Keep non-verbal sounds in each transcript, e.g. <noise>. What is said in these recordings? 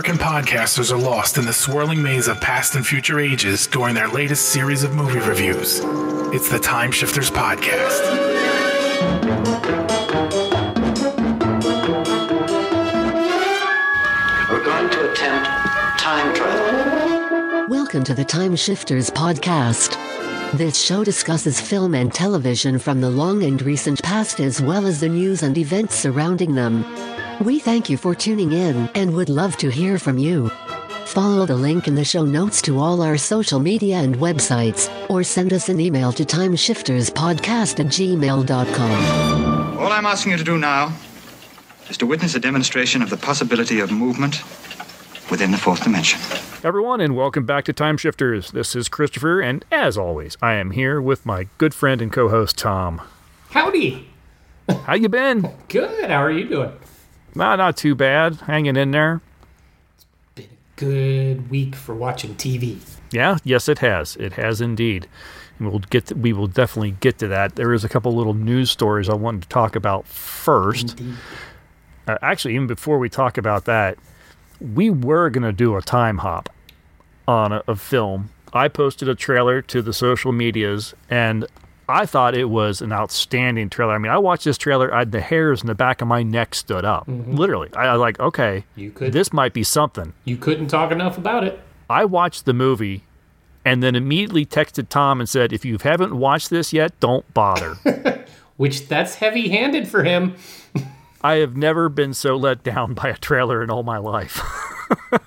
American podcasters are lost in the swirling maze of past and future ages during their latest series of movie reviews. It's the Time Shifters Podcast. We're going to attempt time travel. Welcome to the Time Shifters podcast. This show discusses film and television from the long and recent past as well as the news and events surrounding them. We thank you for tuning in and would love to hear from you. Follow the link in the show notes to all our social media and websites, or send us an email to timeshifterspodcast at gmail.com. All I'm asking you to do now is to witness a demonstration of the possibility of movement within the fourth dimension. everyone, and welcome back to Time Shifters. This is Christopher, and as always, I am here with my good friend and co-host Tom. Howdy. How you been? Good. How are you doing? Nah, not too bad. Hanging in there. It's been a good week for watching TV. Yeah, yes, it has. It has indeed. And we'll get. To, we will definitely get to that. There is a couple little news stories I wanted to talk about first. Uh, actually, even before we talk about that, we were going to do a time hop on a, a film. I posted a trailer to the social medias, and I thought it was an outstanding trailer. I mean, I watched this trailer, I, the hairs in the back of my neck stood up. Mm-hmm. Literally, I, I was like, okay, You could. this might be something. You couldn't talk enough about it. I watched the movie, and then immediately texted Tom and said, if you haven't watched this yet, don't bother. <laughs> Which that's heavy-handed for him. <laughs> I have never been so let down by a trailer in all my life. <laughs>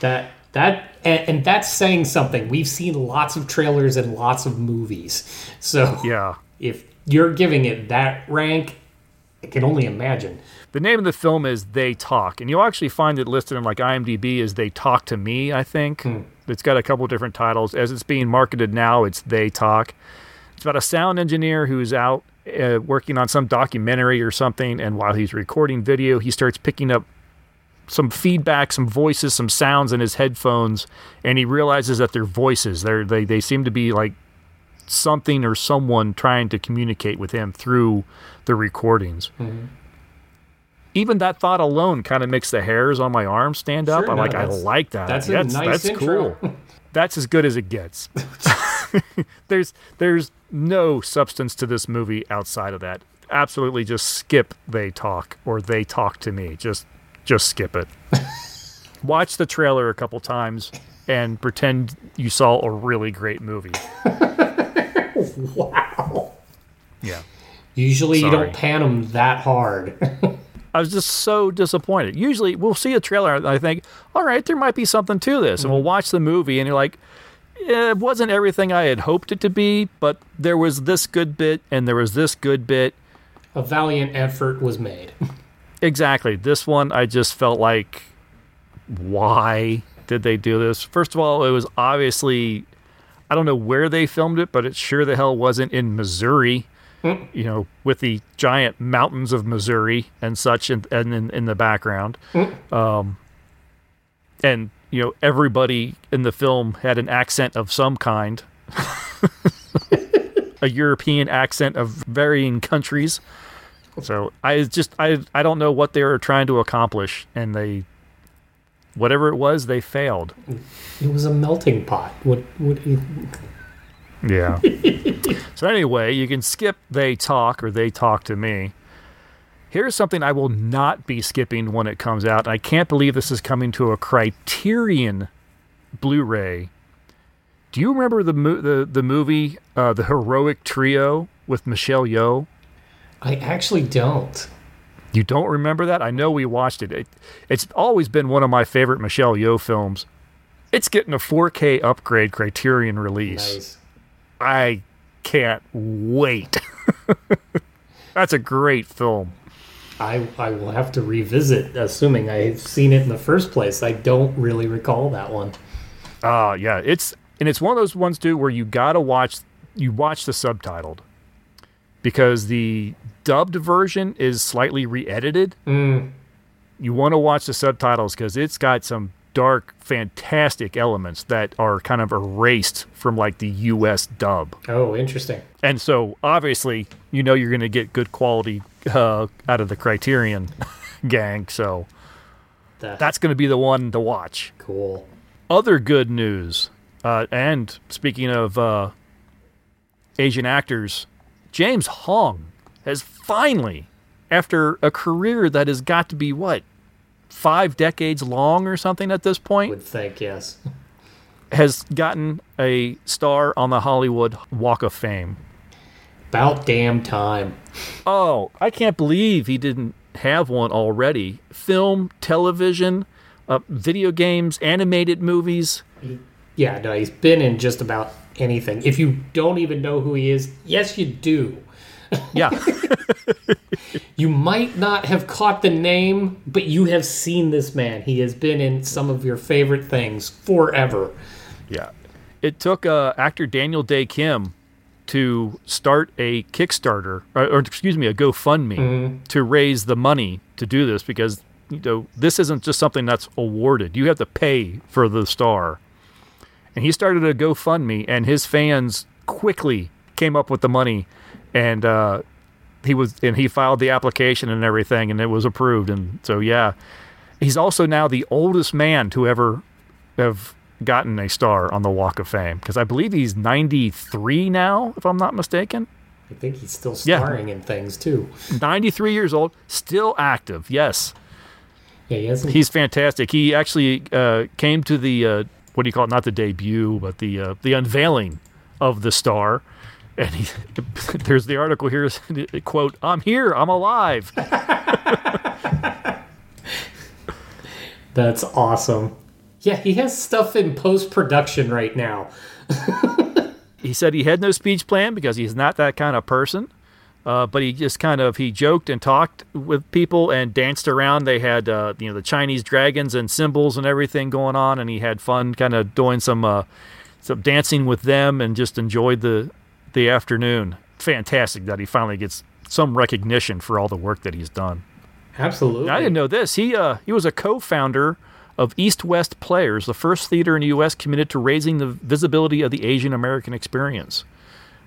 That that and, and that's saying something. We've seen lots of trailers and lots of movies. So yeah. if you're giving it that rank, I can only imagine. The name of the film is They Talk, and you'll actually find it listed in like IMDb as They Talk to Me, I think. It's got a couple different titles. As it's being marketed now, it's They Talk. It's about a sound engineer who's out uh, working on some documentary or something, and while he's recording video, he starts picking up some feedback, some voices, some sounds in his headphones, and he realizes that they're voices. They're, they they seem to be like something or someone trying to communicate with him through the recordings. Even that thought alone kind of makes the hairs on my arm stand up. Sure, I'm no, like, I like that. that's that's nice that's cool. <laughs> that's as good as it gets. <laughs> there's there's no substance to this movie outside of that. Absolutely, just skip they talk or they talk to me. Just just skip it. <laughs> Watch the trailer a couple times and pretend you saw a really great movie. <laughs> Wow. Yeah. Usually you don't pan them that hard. <laughs> I was just so disappointed. Usually we'll see a trailer and I think, all right, there might be something to this. And we'll mm-hmm. watch the movie and you're like, it wasn't everything I had hoped it to be, but there was this good bit and there was this good bit. a valiant effort was made. Exactly. This one, I just felt like, why did they do this? First of all, it was obviously, I don't know where they filmed it, but it sure the hell wasn't in Missouri. You know, with the giant mountains of Missouri and such, and and in, in the background, um, and you know everybody in the film had an accent of some kind, <laughs> a European accent of varying countries. So I just I I don't know what they were trying to accomplish, and they whatever it was, they failed. It was a melting pot. What what <laughs> Yeah. so anyway, you can skip they talk or they talk to me. Here's something I will not be skipping when it comes out. I can't believe this is coming to a Criterion Blu-ray. Do you remember the mo- the the movie uh, The Heroic Trio with Michelle Yeoh? I actually don't. You don't remember that? I know we watched it. it. It's always been one of my favorite Michelle Yeoh films. It's getting a 4K upgrade Criterion release. Nice. I can't wait. <laughs> That's a great film. I, I will have to revisit, assuming I've seen it in the first place. I don't really recall that one. Ah, yeah, it's and it's one of those ones too where you gotta watch you watch the subtitled because the dubbed version is slightly re-edited. You want to watch the subtitles because it's got some dark, fantastic elements that are kind of erased from like the U.S. dub. Oh, interesting. And so obviously, you know you're going to get good quality uh, out of the Criterion <laughs> gang. So That- That's going to be the one to watch. cool. Other good news, uh, and speaking of uh, Asian actors, James Hong has finally, after a career that has got to be what five decades long or something at this point, Would think yes. has gotten a star on the Hollywood Walk of Fame. About damn time. Oh, I can't believe he didn't have one already. Film, television, uh, video games, animated movies. Yeah, no, he's been in just about anything. If you don't even know who he is, yes, you do. Yeah, <laughs> You might not have caught the name, but you have seen this man. He has been in some of your favorite things forever. yeah. It took uh, actor Daniel Dae Kim to start a Kickstarter, or, or excuse me, a GoFundMe to raise the money to do this because you know this isn't just something that's awarded. You have to pay for the star. And he started a GoFundMe, and his fans quickly came up with the money, and uh, he was and he filed the application and everything, and it was approved. And so yeah, he's also now the oldest man to ever have gotten a star on the Walk of Fame because I believe he's 93 now, if I'm not mistaken. I think he's still Yeah. starring in things too. 93 years old, still active. Yes, Yeah, he hasn't. he's fantastic. He actually uh, came to the uh, what do you call it? Not the debut, but the uh, the unveiling of the star. And he, <laughs> there's the article here. <laughs> Quote: "I'm here. I'm alive." <laughs> That's awesome. Yeah, he has stuff in post production right now. he said he had no speech plan because he's not that kind of person. Uh, but he just kind of he joked and talked with people and danced around. They had uh, you know the Chinese dragons and symbols and everything going on, and he had fun kind of doing some uh, some dancing with them and just enjoyed the the afternoon. Fantastic that he finally gets some recognition for all the work that he's done. Absolutely. I didn't know this. He uh, he was a co-founder of East West Players, the first theater in the U.S. committed to raising the visibility of the Asian American experience,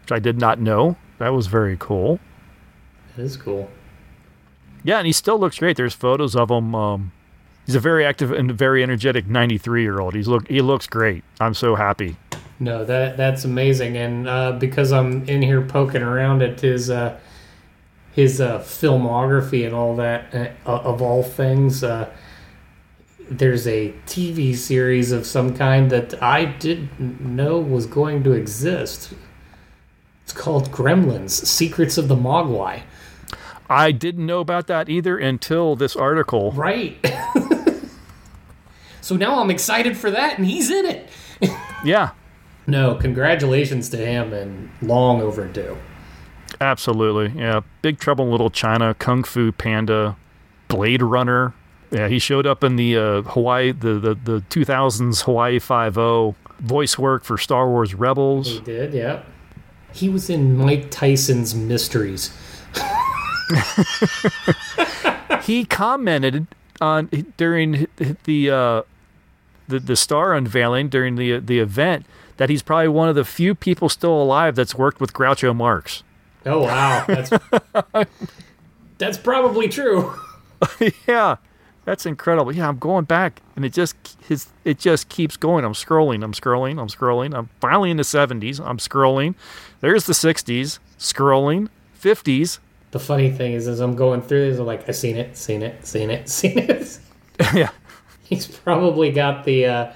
which I did not know. That was very cool. That is cool. Yeah, and he still looks great. There's photos of him. Um, he's a very active and very energetic 93 year old. He's look he looks great. I'm so happy. No, that that's amazing, and uh, because I'm in here poking around at his uh, his uh, filmography and all that, uh, of all things, uh, there's a TV series of some kind that I didn't know was going to exist. It's called Gremlins: Secrets of the Mogwai. I didn't know about that either until this article. Right. <laughs> so now I'm excited for that, and he's in it. <laughs> Yeah, No, congratulations to him, and long overdue. absolutely. Yeah, Big Trouble in Little China, Kung Fu Panda, Blade Runner. Yeah, he showed up in the uh, Hawaii the, the the 2000s Hawaii Five O voice work for Star Wars Rebels. He did, yeah. He was in Mike Tyson's Mysteries. <laughs> he commented on during the uh, the the star unveiling during the the event that he's probably one of the few people still alive that's worked with Groucho Marx. Oh wow, that's <laughs> that's probably true. <laughs> yeah, that's incredible. Yeah, I'm going back, and it just his it just keeps going. I'm scrolling. I'm scrolling. I'm scrolling. I'm finally in the 70s. I'm scrolling. There's the 60s. Scrolling. 50s. The funny thing is, as I'm going through this, I'm like, I've seen it, seen it, seen it, <laughs> seen it. <laughs> yeah. He's probably got the uh,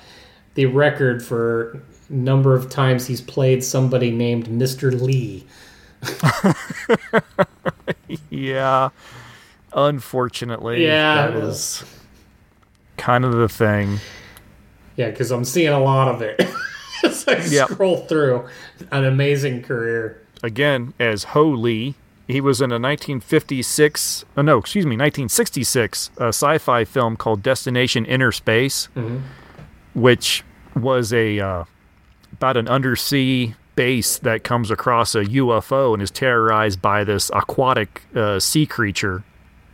the record for number of times he's played somebody named Mr. Lee. <laughs> Yeah. Unfortunately, Yeah. that is kind of the thing. Yeah, because I'm seeing a lot of it. As I Yep. scroll through, an amazing career. Again, as Ho Lee, he was in a 1956, oh no, excuse me, 1966 uh, sci-fi film called Destination Inner Space, which was a uh, about an undersea base that comes across a UFO and is terrorized by this aquatic uh, sea creature,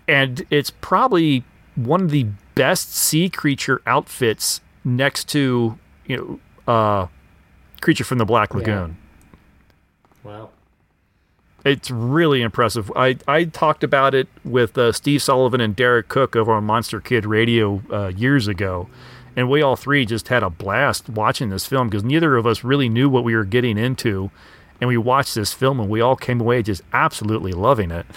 and it's probably one of the best sea creature outfits next to you know uh, creature from the Black Lagoon. Wow. It's really impressive. I, I talked about it with uh, Steve Sullivan and Derek Koch over on Monster Kid Radio uh, years ago, and we all three just had a blast watching this film because neither of us really knew what we were getting into, and we watched this film and we all came away just absolutely loving it.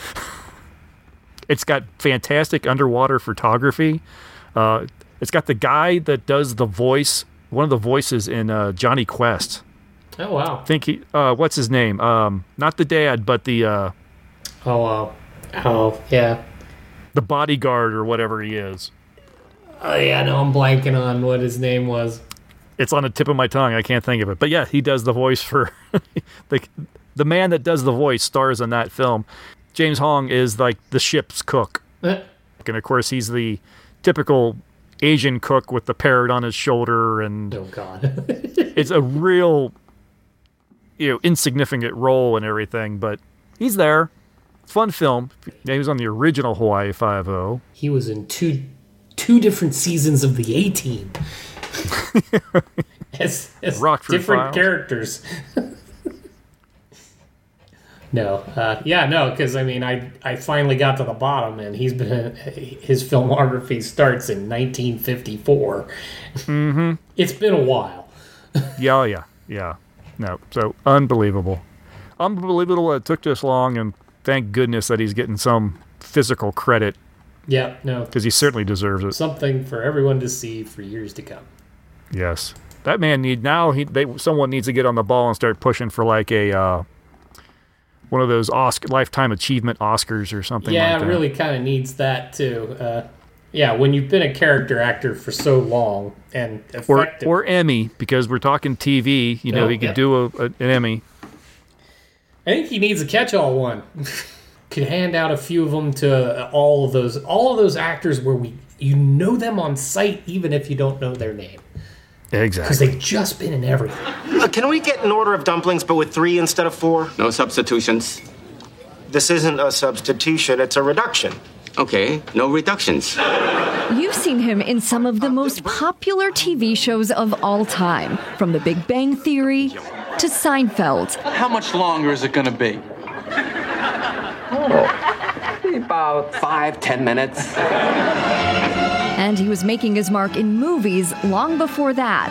<laughs> it's got fantastic underwater photography. Uh, it's got the guy that does the voice, one of the voices in uh, Jonny Quest. Oh wow. I think he, uh, what's his name? Um, not the dad, but the uh, Oh uh, oh yeah. the bodyguard or whatever he is. Oh yeah. No, I'm blanking on what his name was. It's on the tip of my tongue. I can't think of it. But yeah, he does the voice for <laughs> the the man that does the voice stars in that film. James Hong is like the ship's cook, Eh, and of course he's the typical Asian cook with the parrot on his shoulder, and Oh god. <laughs> it's a real you know insignificant role and everything, but he's there. Fun film. Yeah, he was on the original Hawaii Five O. he was in two two different seasons of the A Team. <laughs> as as different Files. characters. <laughs> no, uh, yeah, no, because I mean, I I finally got to the bottom, and he's been <laughs> his filmography starts in 1954. Mm-hmm. It's been a while. Yeah, yeah, yeah. No, so unbelievable, unbelievable. That it took this long, and thank goodness that he's getting some physical credit Yeah, no, because he certainly deserves it. something for everyone to see for years to come. Yes, that man need now. He they someone needs to get on the ball and start pushing for like a uh, one of those Oscar lifetime achievement Oscars or something. yeah, like really kind of needs that too. Uh, yeah, when you've been a character actor for so long and Or effective, or Emmy because we're talking TV. You know, Oh, he could yeah. do a, a, an Emmy. I think he needs a catch-all one. <laughs> Could hand out a few of them to all of those, all of those actors where we you know them on sight even if you don't know their name Exactly. because they've just been in everything. Uh, can we get an order of dumplings, but with three instead of four? No substitutions. This isn't a substitution, it's a reduction. Okay, no reductions. You've seen him in some of the most popular TV shows of all time, from The Big Bang Theory to Seinfeld. How much longer is it going to be? <laughs> About five, ten minutes. And he was making his mark in movies long before that.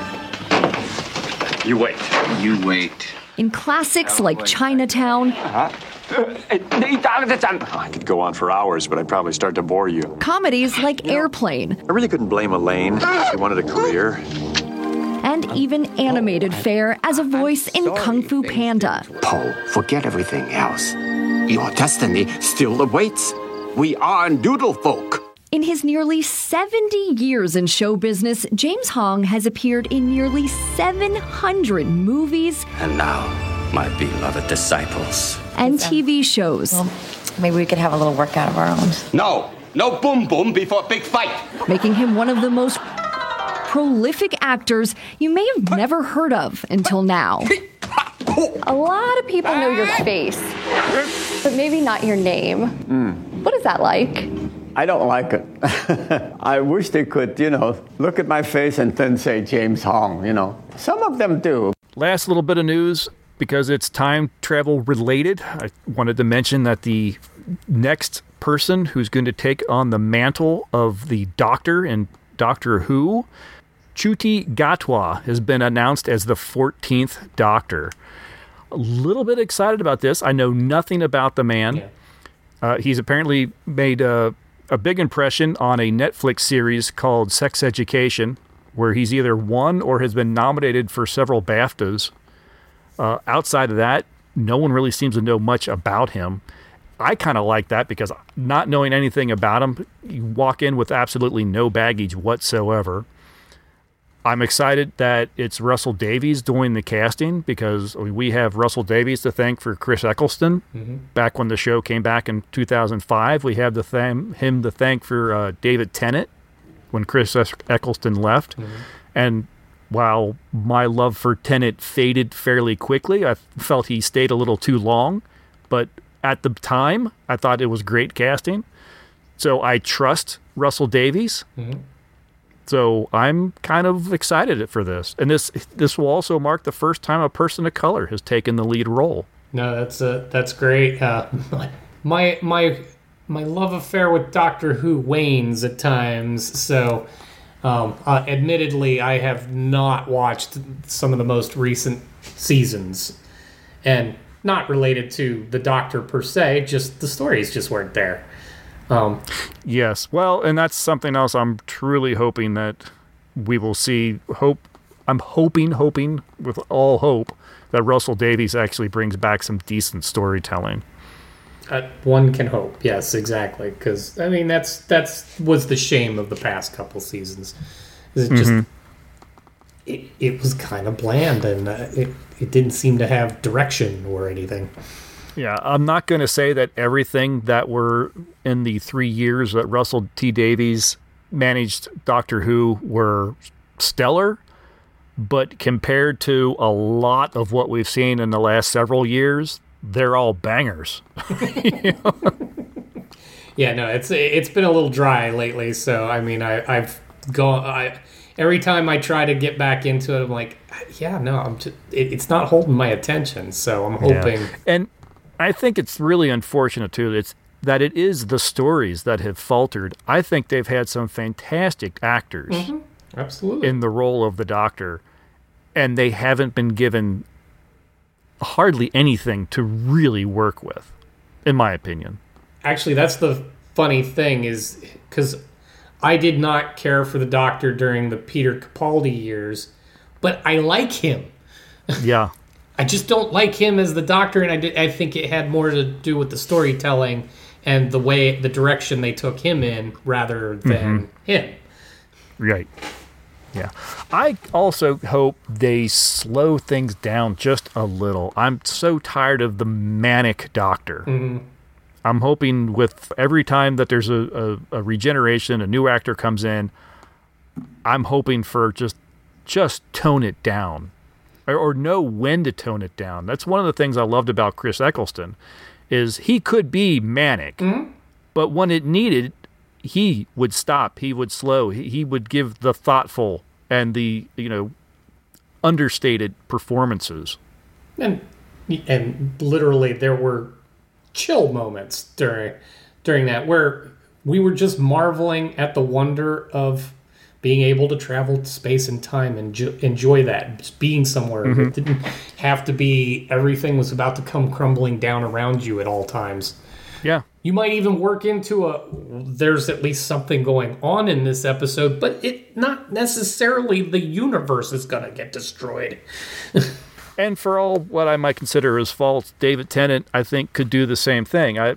You wait. You wait. In classics like Chinatown, uh-huh. I could go on for hours, but I'd probably start to bore you. comedies like Airplane, I really couldn't blame Elaine. She wanted a career. and even animated fare as a voice in Kung Fu Panda. Po, forget everything else. Your destiny still awaits. We are Doodle Folk. In his nearly 70 years in show business, James Hong has appeared in nearly 700 movies And now, my beloved disciples. And TV uh, shows, Well, Maybe we could have a little workout of our own. No, no boom boom before big fight. making him one of the most prolific actors you may have never heard of until now. A lot of people know your face, but maybe not your name. Hmm. What is that like? I don't like it. <laughs> I wish they could, you know, look at my face and then say James Hong, you know. Some of them do. Last little bit of news because it's time travel related. I wanted to mention that the next person who's going to take on the mantle of the Doctor in Doctor Who, Ncuti Gatwa, has been announced as the 14th Doctor. A little bit excited about this. I know nothing about the man. Uh, he's apparently made a, a big impression on a Netflix series called Sex Education, where he's either won or has been nominated for several BAFTAs. Uh, outside of that, no one really seems to know much about him. I kind of like that because not knowing anything about him, you walk in with absolutely no baggage whatsoever. I'm excited that it's Russell Davies doing the casting because we have Russell Davies to thank for Chris Eccleston. Back when the show came back in 2005, we have the tham- him to thank for uh, David Tennant when Chris Eccleston left. And while my love for Tennant faded fairly quickly, I felt he stayed a little too long. But at the time, I thought it was great casting. So I trust Russell Davies. So I'm kind of excited for this, and this this will also mark the first time a person of color has taken the lead role No, that's uh, that's great. Uh, <laughs> my my my love affair with Doctor Who wanes at times. So, um, uh, admittedly, I have not watched some of the most recent seasons, and not related to the Doctor per se. Just the stories just weren't there. Um, Yes. Well, and that's something else I'm truly hoping that we will see. Hope I'm hoping, hoping with all hope that Russell Davies actually brings back some decent storytelling. Uh, one can hope. Yes, exactly. Because I mean, that's that's was the shame of the past couple seasons. Is it just Mhm. it, it was kind of bland and uh, it it didn't seem to have direction or anything. Yeah, I'm not going to say that everything that were in the three years that Russell T Davies managed Doctor Who were stellar, but compared to a lot of what we've seen in the last several years, they're all bangers. <laughs> Yeah, no, it's it's been a little dry lately. So I mean, I I've gone. I every time I try to get back into it, I'm like, yeah, no, I'm just it, it's not holding my attention. So I'm Yeah. hoping. And I think it's really unfortunate too. It's that it is the stories that have faltered. I think they've had some fantastic actors Mhm. Absolutely. in the role of the Doctor, and they haven't been given hardly anything to really work with, in my opinion. Actually, that's the funny thing is because I did not care for the Doctor during the Peter Capaldi years, but I like him. <laughs> Yeah. I just don't like him as the Doctor, and I, did, I think it had more to do with the storytelling and the way the direction they took him in rather than Mhm. him. Right. Yeah. I also hope they slow things down just a little. I'm so tired of the manic doctor. Mhm. I'm hoping with every time that there's a, a, a regeneration, a new actor comes in, I'm hoping for just just tone it down. Or, or know when to tone it down. That's one of the things I loved about Chris Eccleston is he could be manic, but when it needed, he would stop. He would slow. He, he would give the thoughtful and the you know understated performances. and and literally there were chill moments during during that where we were just marveling at the wonder of being able to travel to space and time and jo- enjoy that just being somewhere Mhm. it didn't have to be everything was about to come crumbling down around you at all times Yeah. You might even work into a there's at least something going on in this episode but it not necessarily the universe is going to get destroyed <laughs> And for all what I might consider his faults, David Tennant, I think, could do the same thing. I,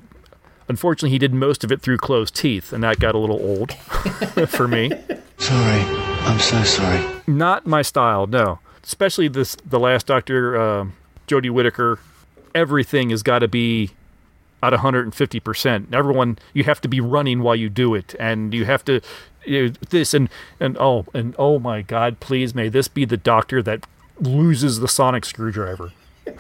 unfortunately, he did most of it through closed teeth, and that got a little old <laughs> for me. Sorry. I'm so sorry. Not my style, no. Especially this, the last Doctor, uh, Jodie Whittaker. Everything has got to be at 150 percent. Everyone, you have to be running while you do it, and you have to you know, this and and oh and oh my God, please may this be the Doctor that loses the sonic screwdriver. <laughs>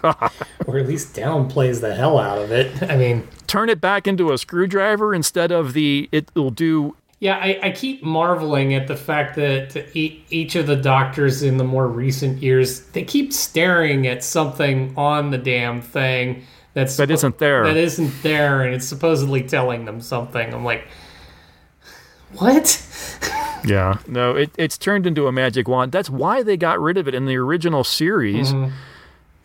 God. or at least downplays the hell out of it. I mean, turn it back into a screwdriver instead of the it will do yeah, I, I keep marveling at the fact that each of the doctors in the more recent years they keep staring at something on the damn thing that's That isn't there. That isn't there, and it's supposedly telling them something. I'm like, what? <laughs> yeah no it, it's turned into a magic wand that's why they got rid of it in the original series Mhm.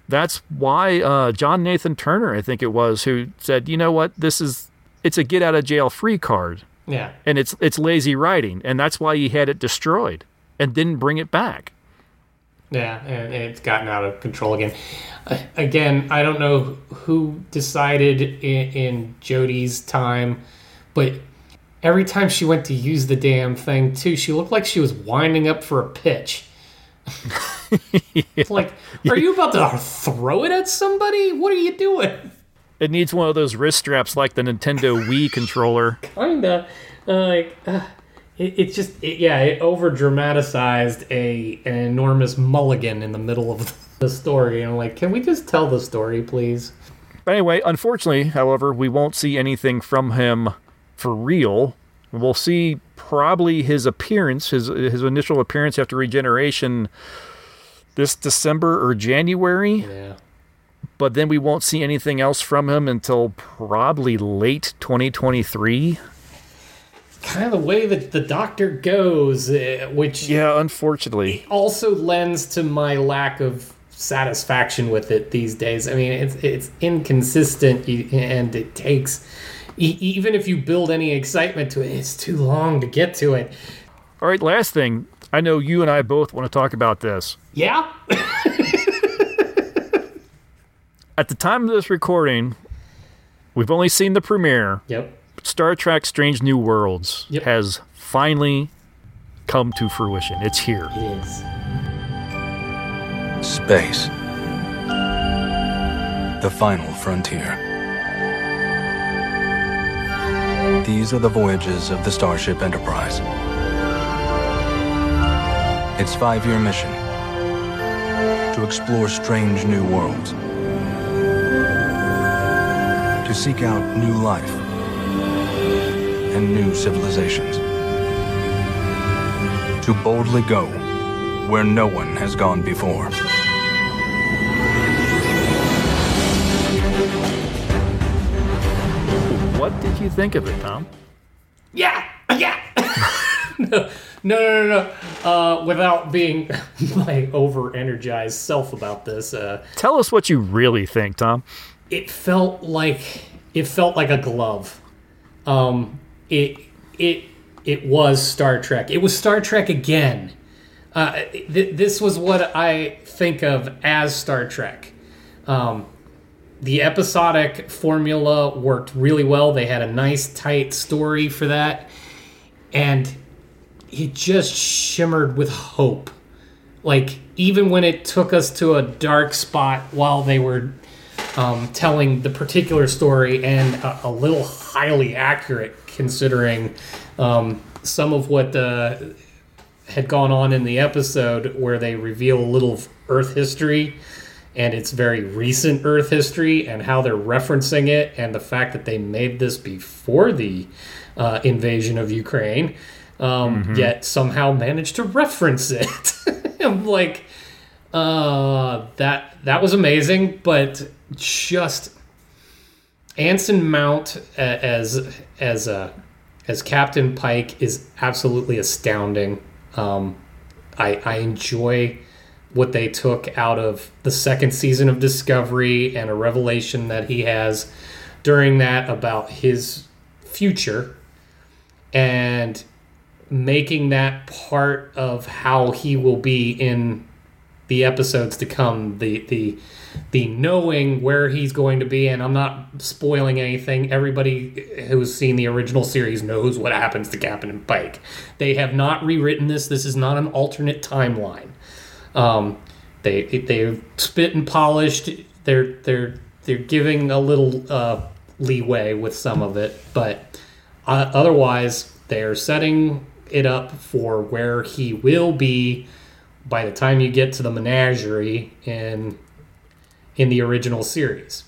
that's why uh, john nathan turner i think it was who said you know what this is it's a get out of jail free card Yeah. and it's it's lazy writing and that's why he had it destroyed and didn't bring it back Yeah, and it's gotten out of control again. Again, I don't know who decided in, in Jodie's time, but every time she went to use the damn thing, too, she looked like she was winding up for a pitch. It's <laughs> like, are you about to throw it at somebody? What are you doing? it needs one of those wrist straps like the nintendo wii controller <laughs> Kinda. Uh, like, uh, it, it just, it, yeah, it over dramatized a an enormous mulligan in the middle of <laughs> the story. And I'm like, can we just tell the story, please? But anyway, unfortunately, however, we won't see anything from him for real. We'll see probably his appearance, his his initial appearance after regeneration this December or January. Yeah. but then we won't see anything else from him until probably late 2023. Kind of the way that the Doctor goes, uh, which Yeah, unfortunately. also lends to my lack of satisfaction with it these days. I mean, it's it's inconsistent and it takes even if you build any excitement to it, it's too long to get to it. All right, last thing. I know you and I both want to talk about this. Yeah. <laughs> At the time of this recording, we've only seen the premiere. Yep. Star Trek Strange New Worlds Yep. has finally come to fruition. It's here. It is. Space. The final frontier. These are the voyages of the Starship Enterprise. Its five year mission to explore strange new worlds, to seek out new life and new civilizations, to boldly go where no one has gone before. What did you think of it, Tom? Yeah, yeah. <laughs> no, no, no, no. no. Uh, without being <laughs> my over energized self about this, uh, Tell us what you really think, Tom. it felt like it felt like a glove. Um, it it it was Star Trek. It was Star Trek again. Uh, th- this was what I think of as Star Trek. Um, the episodic formula worked really well. They had a nice, tight story for that. And it just shimmered with hope. Like, even when it took us to a dark spot while they were um, telling the particular story and a, a little highly accurate considering um, some of what uh, had gone on in the episode where they reveal a little of Earth history and it's very recent Earth history and how they're referencing it and the fact that they made this before the uh, invasion of Ukraine, um, yet somehow managed to reference it. <laughs> I'm like, uh, that that was amazing, but just Anson Mount a- as as a as Captain Pike is absolutely astounding. Um, I I enjoy what they took out of the second season of Discovery and a revelation that he has during that about his future and making that part of how he will be in the episodes to come the the the knowing where he's going to be and I'm not spoiling anything. Everybody who's seen the original series knows what happens to Captain Pike. They have not rewritten this. This is not an alternate timeline. Um, they they spit and polished. They're they're they're giving a little uh, leeway with some of it but uh, otherwise they're setting it up for where he will be by the time you get to the menagerie in in the original series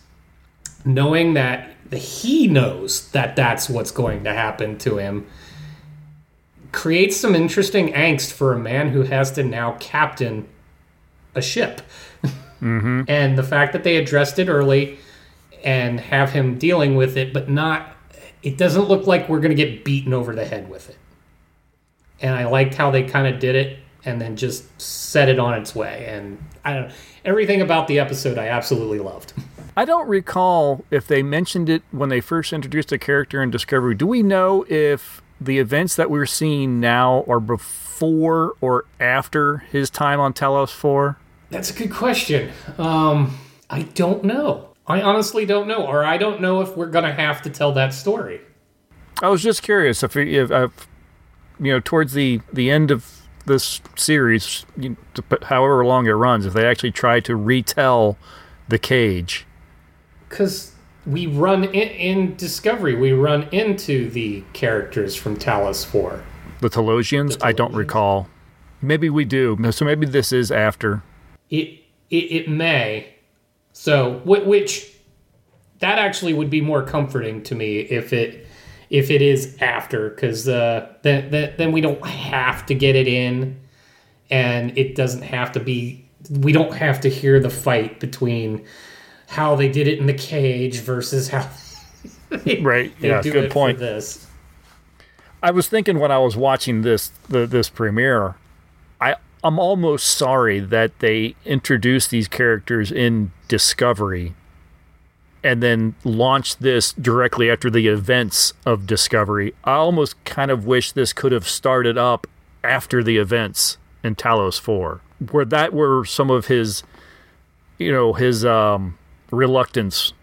knowing that he knows that that's what's going to happen to him creates some interesting angst for a man who has to now captain a ship. <laughs> Mm-hmm. and the fact that they addressed it early and have him dealing with it but not it doesn't look like we're going to get beaten over the head with it. And i liked how they kind of did it and then just set it on its way. And i don't know everything about the episode i absolutely loved I don't recall if they mentioned it when they first introduced the character in Discovery. Do we know if the events that we're seeing now are before or after his time on Talos 4? That's a good question. Um, I don't know. I honestly don't know, or I don't know if we're gonna have to tell that story. I was just curious if, if, if you know, towards the, the end of this series, you, to put, however long it runs, if they actually try to retell the cage. Because we run in, in Discovery, we run into the characters from Talos Four. The Talosians? I don't recall. Maybe we do. So maybe this is after. It it, it may. So which that actually would be more comforting to me if it if it is after because uh, then, then then we don't have to get it in, and it doesn't have to be. We don't have to hear the fight between how they did it in the cage versus how they, <laughs> right. they yeah, good point. this. I was thinking when I was watching this the, this premiere, I I'm almost sorry that they introduced these characters in Discovery and then launched this directly after the events of Discovery. I almost kind of wish this could have started up after the events in Talos 4, where that were some of his you know, his um reluctance,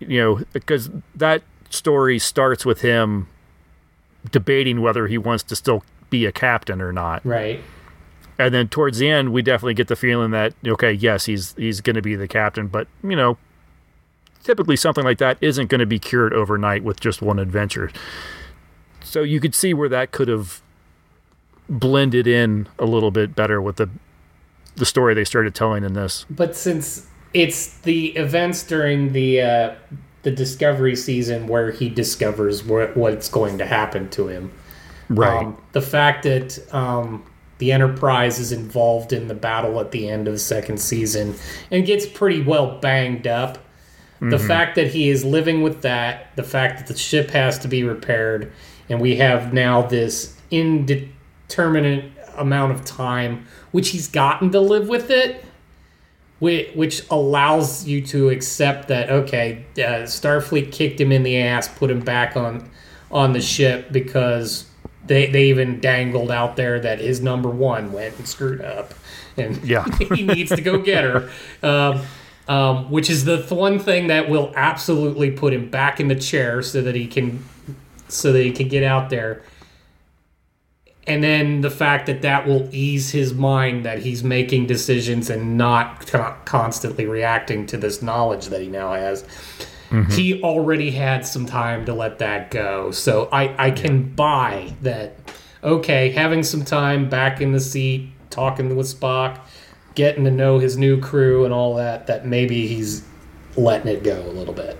you know, because that story starts with him debating whether he wants to still be a captain or not. Right. And then towards the end, we definitely get the feeling that okay, yes, he's he's going to be the captain, but you know, typically something like that isn't going to be cured overnight with just one adventure. So you could see where that could have blended in a little bit better with the the story they started telling in this. But since it's the events during the uh, the Discovery season where he discovers what, what's going to happen to him, Right. Um, the fact that um, the Enterprise is involved in the battle at the end of the second season and gets pretty well banged up. The Mhm. fact that he is living with that, the fact that the ship has to be repaired, and we have now this indeterminate amount of time, which he's gotten to live with it, which, which allows you to accept that okay, uh, Starfleet kicked him in the ass, put him back on on the ship because they they even dangled out there that his number one went and screwed up, and Yeah. <laughs> he needs to go get her. <laughs> Um, um, which is the th- one thing that will absolutely put him back in the chair so that he can so that he can get out there. And then the fact that that will ease his mind that he's making decisions and not co- constantly reacting to this knowledge that he now has. Mhm. he already had some time to let that go. So i i can buy that okay having some time back in the seat talking with spock getting to know his new crew and all that that maybe he's letting it go a little bit.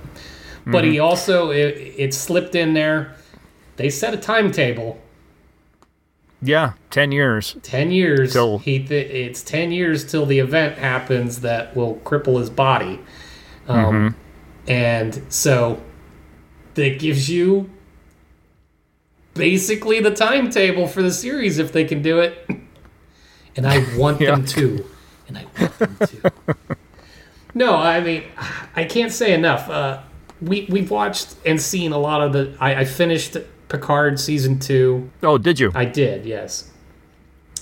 But he also it, it slipped in there. They set a timetable. Yeah, 10 years. 10 years. Till- he th- it's 10 years till the event happens that will cripple his body. Um, and so that gives you basically the timetable for the series if they can do it. <laughs> And i want them to and i want them to <laughs> no i mean i can't say enough uh, we, we've watched and seen a lot of the I, I finished picard season two Oh, did you? I did, yes.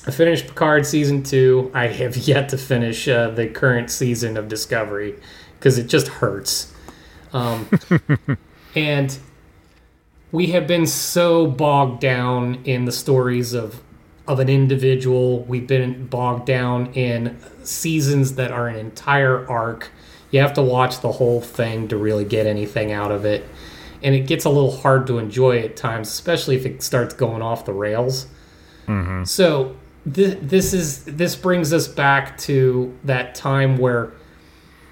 I finished Picard season two. I have <laughs> yet to finish uh, the current season of Discovery because it just hurts. Um, <laughs> and we have been so bogged down in the stories of of an individual. We've been bogged down in seasons that are an entire arc. You have to watch the whole thing to really get anything out of it. And it gets a little hard to enjoy at times, especially if it starts going off the rails. Mm-hmm. So th- this is this brings us back to that time where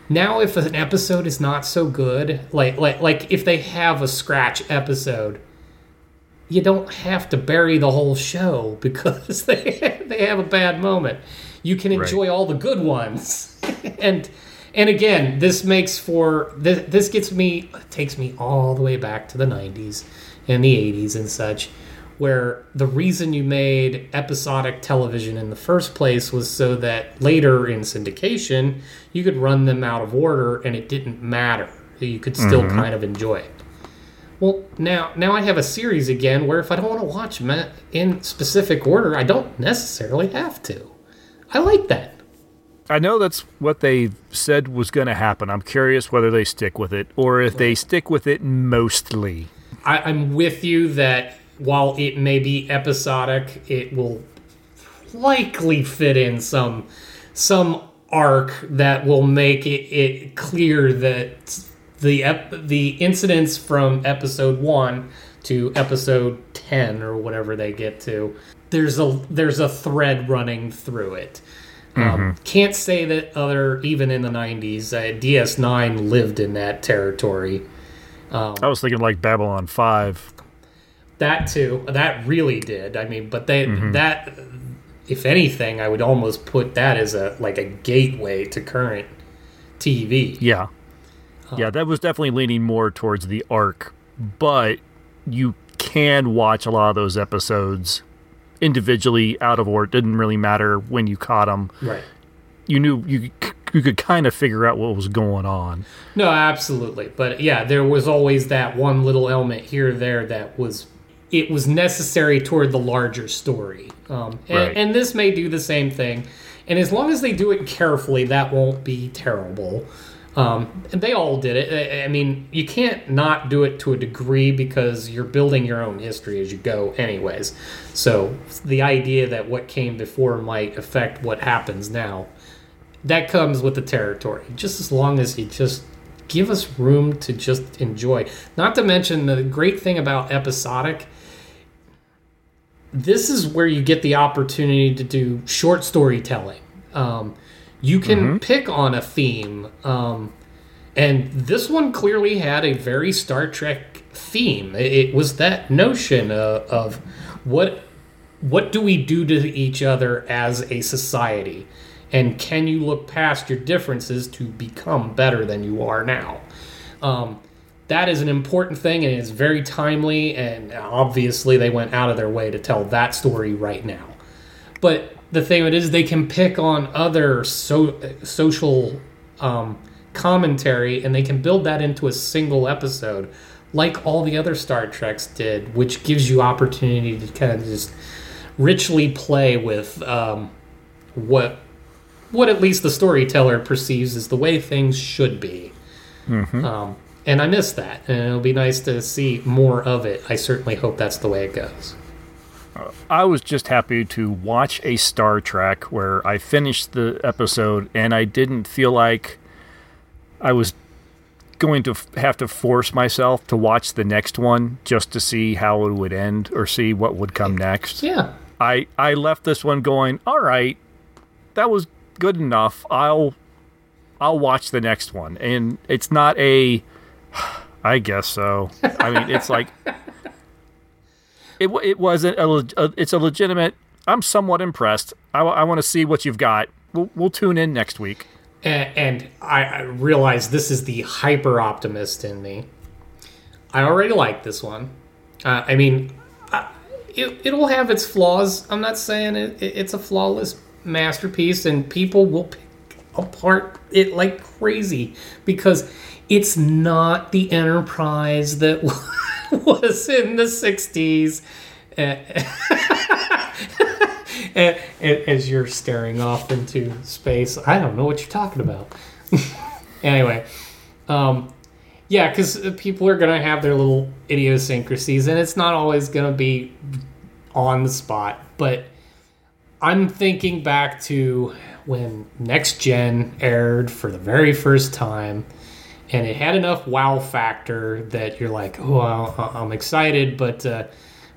now if an episode is not so good, like like like if they have a scratch episode, you don't have to bury the whole show <laughs> because they they have a bad moment. You can Right. enjoy all the good ones. <laughs> and and again, this makes for this, this gets me takes me all the way back to the 90s and the 80s and such where the reason you made episodic television in the first place was so that later in syndication you could run them out of order and it didn't matter. You could still Mhm. kind of enjoy it. Well, now now I have a series again where if I don't want to watch them in specific order, I don't necessarily have to. I like that. I know that's what they said was going to happen. I'm curious whether they stick with it or if they stick with it mostly. I, I'm with you that while it may be episodic, it will likely fit in some some arc that will make it, it clear that the ep- the incidents from episode one to episode ten or whatever they get to, there's a there's a thread running through it. Um, can't say that other even in the 90s, uh, DS9 lived in that territory. Um, I was thinking like Babylon 5. that too. That really did. I mean, but they Mhm. that if anything, I would almost put that as a like a gateway to current TV. Yeah. Yeah, that was definitely leaning more towards the arc, but you can watch a lot of those episodes individually out of order. It didn't really matter when you caught them. Right. You knew you you could kind of figure out what was going on. No, absolutely. But yeah, there was always that one little element here or there that was it was necessary toward the larger story. Um, and, Right. and this may do the same thing. And as long as they do it carefully, that won't be terrible. Um, and they all did it. I- mean, you can't not do it to a degree because you're building your own history as you go, anyways. So the idea that what came before might affect what happens now, that comes with the territory. Just as long as you just give us room to just enjoy. Not to mention the great thing about episodic. This is where you get the opportunity to do short storytelling. Um, you can pick on a theme, um, and this one clearly had a very Star Trek theme. It, it was that notion of, of what what do we do to each other as a society? And can you look past your differences to become better than you are now? Um, that is an important thing and it's very timely and obviously they went out of their way to tell that story right now. But the thing of it is they can pick on other so, social um, commentary and they can build that into a single episode like all the other star treks did which gives you opportunity to kind of just richly play with um, what what at least the storyteller perceives as the way things should be Mhm. um, and I miss that, and it'll be nice to see more of it. I certainly hope that's the way it goes. I was just happy to watch a Star Trek where I finished the episode and I didn't feel like I was going to f- have to force myself to watch the next one just to see how it would end or see what would come next. Yeah. I I left this one going, "All right, that was good enough. I'll I'll watch the next one." And it's not a <sighs> I guess so. I mean, it's like <laughs> it it wasn't a, a it's a legitimate I'm somewhat impressed. I, want to see what you've got. We'll, we'll tune in next week. And, and I, I realize this is the hyper optimist in me. I already like this one. Uh, I mean, I, it, it'll have its flaws. I'm not saying it, it, it's a flawless masterpiece, and people will pick apart it like crazy because it's not the enterprise that <laughs> was in the 60s. Uh, and, and as you're staring off into space, I don't know what you're talking about. <laughs> anyway, um, yeah, because people are gonna have their little idiosyncrasies, and it's not always gonna be on the spot. But I'm thinking back to when Next Gen aired for the very first time, and it had enough wow factor that you're like, oh, I- I'm excited, but uh,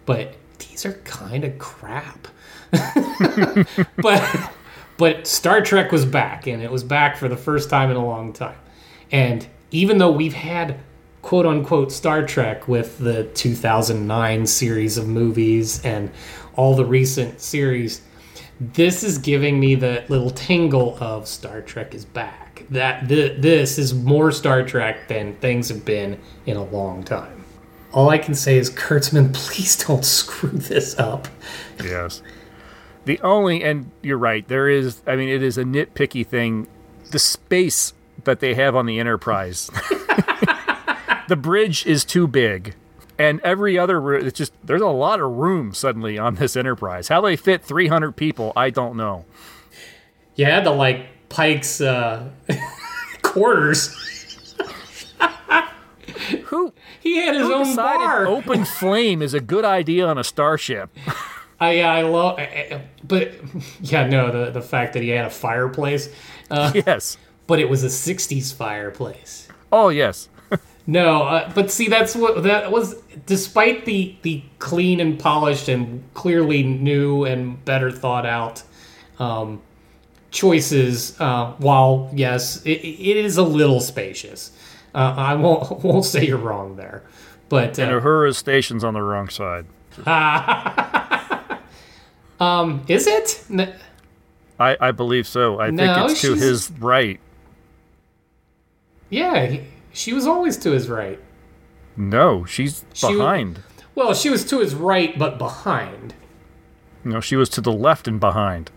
but these are kind of crap. <laughs> but but Star Trek was back, and it was back for the first time in a long time. And even though we've had quote unquote Star Trek with the 2009 series of movies and all the recent series, this is giving me the little tingle of Star Trek is back. That th- this is more Star Trek than things have been in a long time. All I can say is, Kurtzman, <laughs> please don't screw this up. Yes. The only, and you're right, there is, I mean, it is a nitpicky thing. The space that they have on the Enterprise, <laughs> the bridge is too big. And every other room, it's just, there's a lot of room suddenly on this Enterprise. How they fit 300 people, I don't know. You had to like Pike's uh, <laughs> quarters. Who? He had his own bar. Open flame is a good idea on a starship. <laughs> I yeah, I love, but yeah, no, the the fact that he had a fireplace. Uh, yes, but it was a '60s fireplace. Oh yes. No, uh, but see, that's what that was. Despite the the clean and polished and clearly new and better thought out um, choices, uh, while yes, it, it is a little spacious. Uh, I won't <laughs> won't say you're wrong there, but and uh, Uhura's station's on the wrong side. <laughs> um, is it? I I believe so. I No, think it's to his right. Yeah, She was always to his right. No, she's She behind. Well, she was to his right, but behind. No, she was to the left and behind.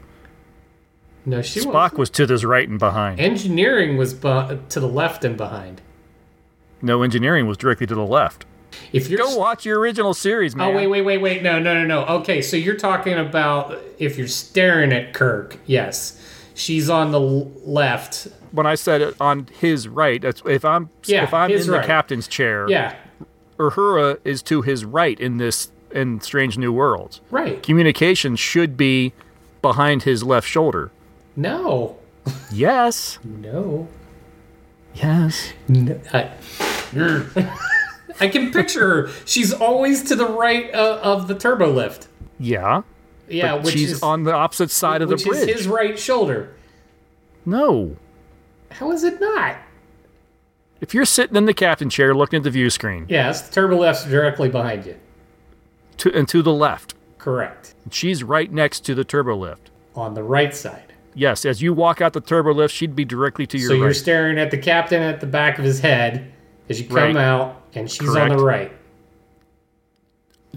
No, she Spock wasn't. was to his right and behind. Engineering was to the left and behind. no, engineering was directly to the left. If you're Go watch your original series, oh, man. Oh wait, wait, wait, wait! No, no, no, no. Okay, so you're talking about if you're staring at Kirk. Yes, she's on the l- left. When I said it on his right, that's if I'm Yeah, if I'm in right. the captain's chair. Yeah, Uhura is to his right in this in Strange New Worlds. right. Communication should be behind his left shoulder. No, Yes. no. Yes. no I, I can picture her. She's always to the right uh, of the turbo lift. Yeah. Yeah, which she's is on the opposite side of the which bridge. is his right shoulder. No. How is it not? If you're sitting in the captain chair looking at the view screen, Yes, the turbo lift's directly behind you. to and to the left, Correct. she's right next to the turbo lift. On the right side. Yes, as you walk out the turbo lift, she'd be directly to your so right. So you're staring at the captain at the back of his head as you come Right. out, and she's on the right.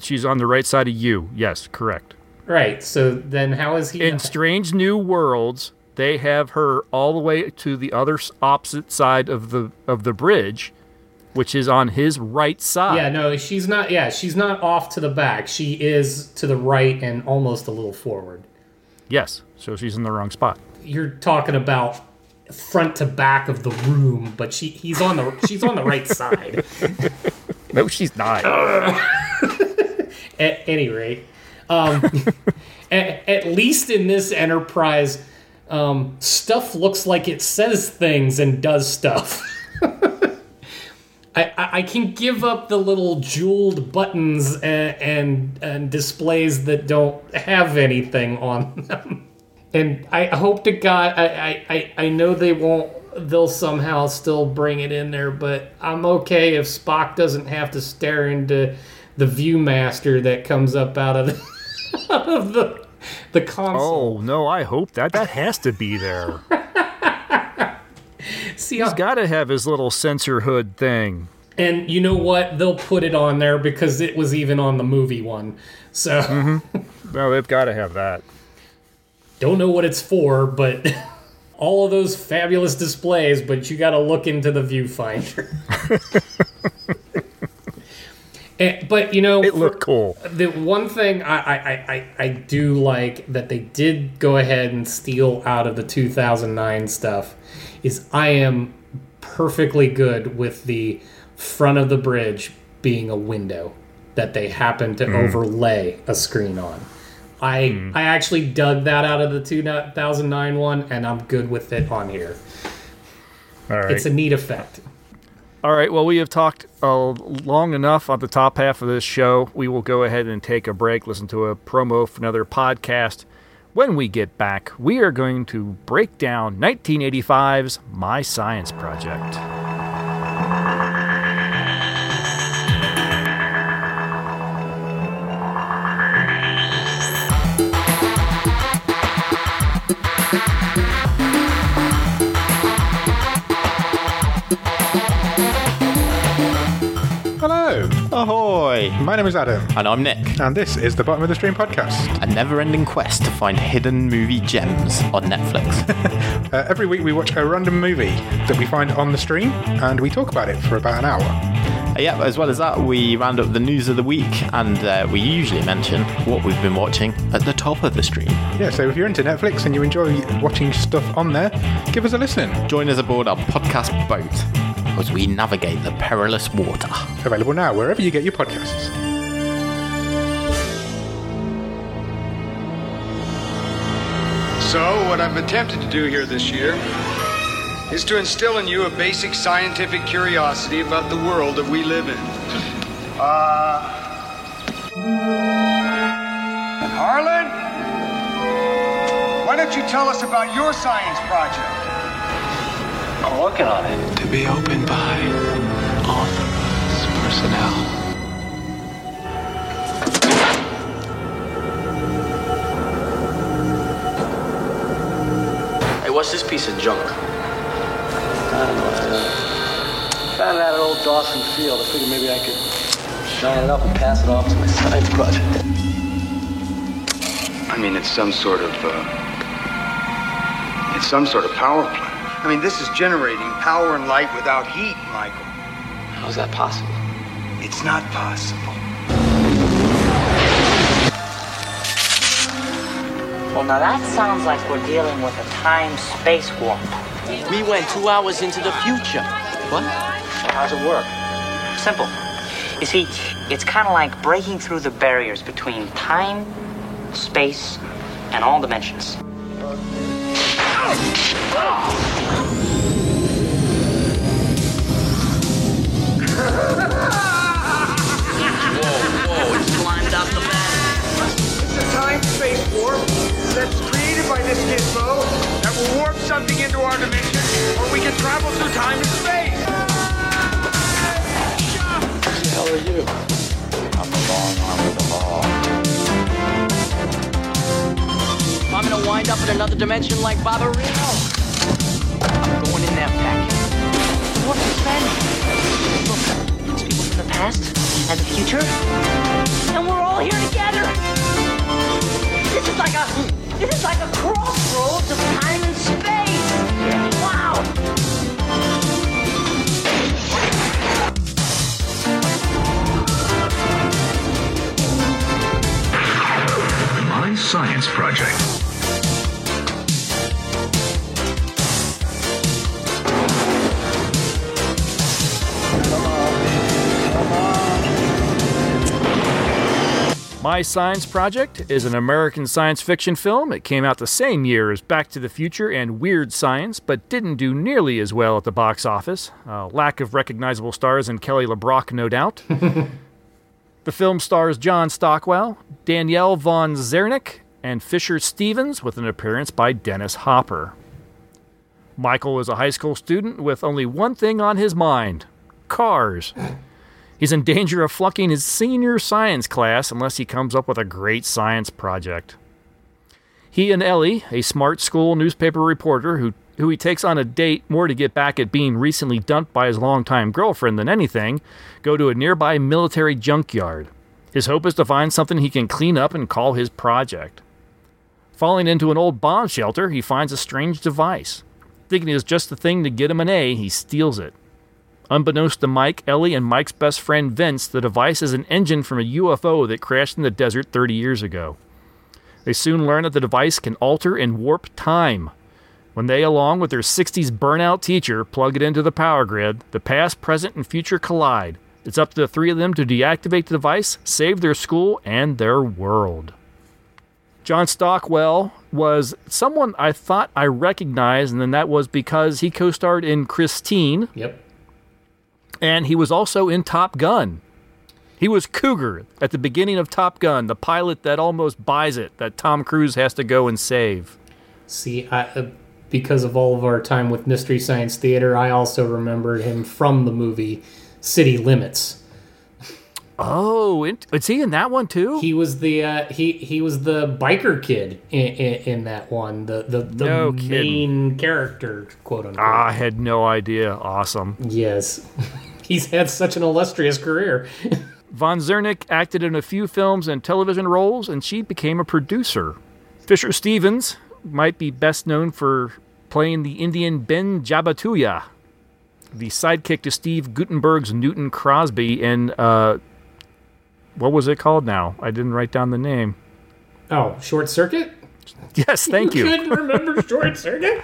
she's on the right side of you. Yes, correct. Right. So then, how is he? In Strange New Worlds, they have her all the way to the other opposite side of the of the bridge, which is on his right side. yeah, no, she's not. Yeah, she's not off to the back. She is to the right and almost a little forward. Yes, so she's in the wrong spot. You're talking about front to back of the room, but she he's on the she's on the right <laughs> side. No, she's not. <laughs> At any rate, um, <laughs> at, at least in this enterprise, um, stuff looks like it says things and does stuff. <laughs> I, I can give up the little jeweled buttons and, and and displays that don't have anything on them. And I hope to God, I, I, I, I know they won't. They'll somehow still bring it in there, but I'm okay if Spock doesn't have to stare into the ViewMaster that comes up out of the, <laughs> out of the <laughs> the console. Oh no, I hope that that has to be there. <laughs> See, He's got to have his little sensor hood thing. And you know what? They'll put it on there because it was even on the movie one. So Mm-hmm. <laughs> No, they've got to have that. don't know what it's for, but all of those fabulous displays. But you got to look into the viewfinder. And- but you know, It looked cool. the one thing I, I, I, I- do like that they did go ahead and steal out of the 2009 stuff is I am perfectly good with the front of the bridge being a window that they happen to Mm. overlay a screen on. I I actually dug that out of the 2009 one, and I'm good with it on here. All right. It's a neat effect. All right. Well, we have talked uh, long enough on the top half of this show. We will go ahead and take a break, listen to a promo for another podcast. When we get back, we are going to break down 1985's My Science Project. My name is Adam. And I'm Nick. And this is the Bottom of the Stream podcast. A never ending quest to find hidden movie gems on Netflix. <laughs> Uh, every week we watch a random movie that we find on the stream and we talk about it for about an hour. Uh, yeah, as well as that, we round up the news of the week and uh, we usually mention what we've been watching at the top of the stream. Yeah, so if you're into Netflix and you enjoy watching stuff on there, give us a listen. Join us aboard our podcast boat as we navigate the perilous water. Available now wherever you get your podcasts. So, what I've attempted to do here this year is to instill in you a basic scientific curiosity about the world that we live in. Uh. Harlan? Why don't you tell us about your science project? I'm working on it. To be opened by authorized personnel. Hey, what's this piece of junk? I don't know. Found it out at old Dawson Field. I figured maybe I could shine it up and pass it off to my <laughs> science project. I mean, it's some sort of, uh, it's some sort of power plant. I mean, this is generating power and light without heat, Michael. How's that possible? It's not possible. Well, now that sounds like we're dealing with a time-space warp. We went two hours into the future. What? How's it work? Simple. You see, it's kind of like breaking through the barriers between time, space, and all dimensions. This gizmo that will warp something into our dimension, or we can travel through time and space. I'm gonna wind up in another dimension like Barbarino, I'm going in that pack. What's the plan? Look, it's people from the past and the future, and we're all here together. This is like a, this is like a crossroads of time and space. Wow. My Science Project. My Science Project is an American science fiction film. It came out the same year as Back to the Future and Weird Science, but didn't do nearly as well at the box office. Uh, lack of recognizable stars and Kelly LeBrock, no doubt. <laughs> the film stars John Stockwell, Danielle Von Zerneck, and Fisher Stevens, with an appearance by Dennis Hopper. Michael is a high school student with only one thing on his mind cars. <laughs> He's in danger of flunking his senior science class unless he comes up with a great science project. He and Ellie, a smart school newspaper reporter who, who he takes on a date more to get back at being recently dumped by his longtime girlfriend than anything, go to a nearby military junkyard. His hope is to find something he can clean up and call his project. Falling into an old bomb shelter, he finds a strange device. Thinking it is just the thing to get him an A, he steals it. Unbeknownst to Mike, Ellie, and Mike's best friend Vince, the device is an engine from a UFO that crashed in the desert 30 years ago. They soon learn that the device can alter and warp time. When they, along with their 60s burnout teacher, plug it into the power grid, the past, present, and future collide. It's up to the three of them to deactivate the device, save their school and their world. John Stockwell was someone I thought I recognized, and then that was because he co starred in Christine. Yep. And he was also in Top Gun. He was Cougar at the beginning of Top Gun, the pilot that almost buys it, that Tom Cruise has to go and save. See, I, uh, because of all of our time with Mystery Science Theater, I also remembered him from the movie City Limits. Oh, is he in that one too? He was the uh, he he was the biker kid in, in, in that one, the the, the No main kidding. character, quote unquote. I had no idea. Awesome. Yes, <laughs> he's had such an illustrious career. <laughs> Von Zerneck acted in a few films and television roles, and she became a producer. Fisher Stevens might be best known for playing the Indian Ben Jabituya, the sidekick to Steve Guttenberg's Newton Crosby in uh, what was it called now? I didn't write down the name. Oh, Short Circuit. Yes, thank you. you. couldn't remember Short Circuit.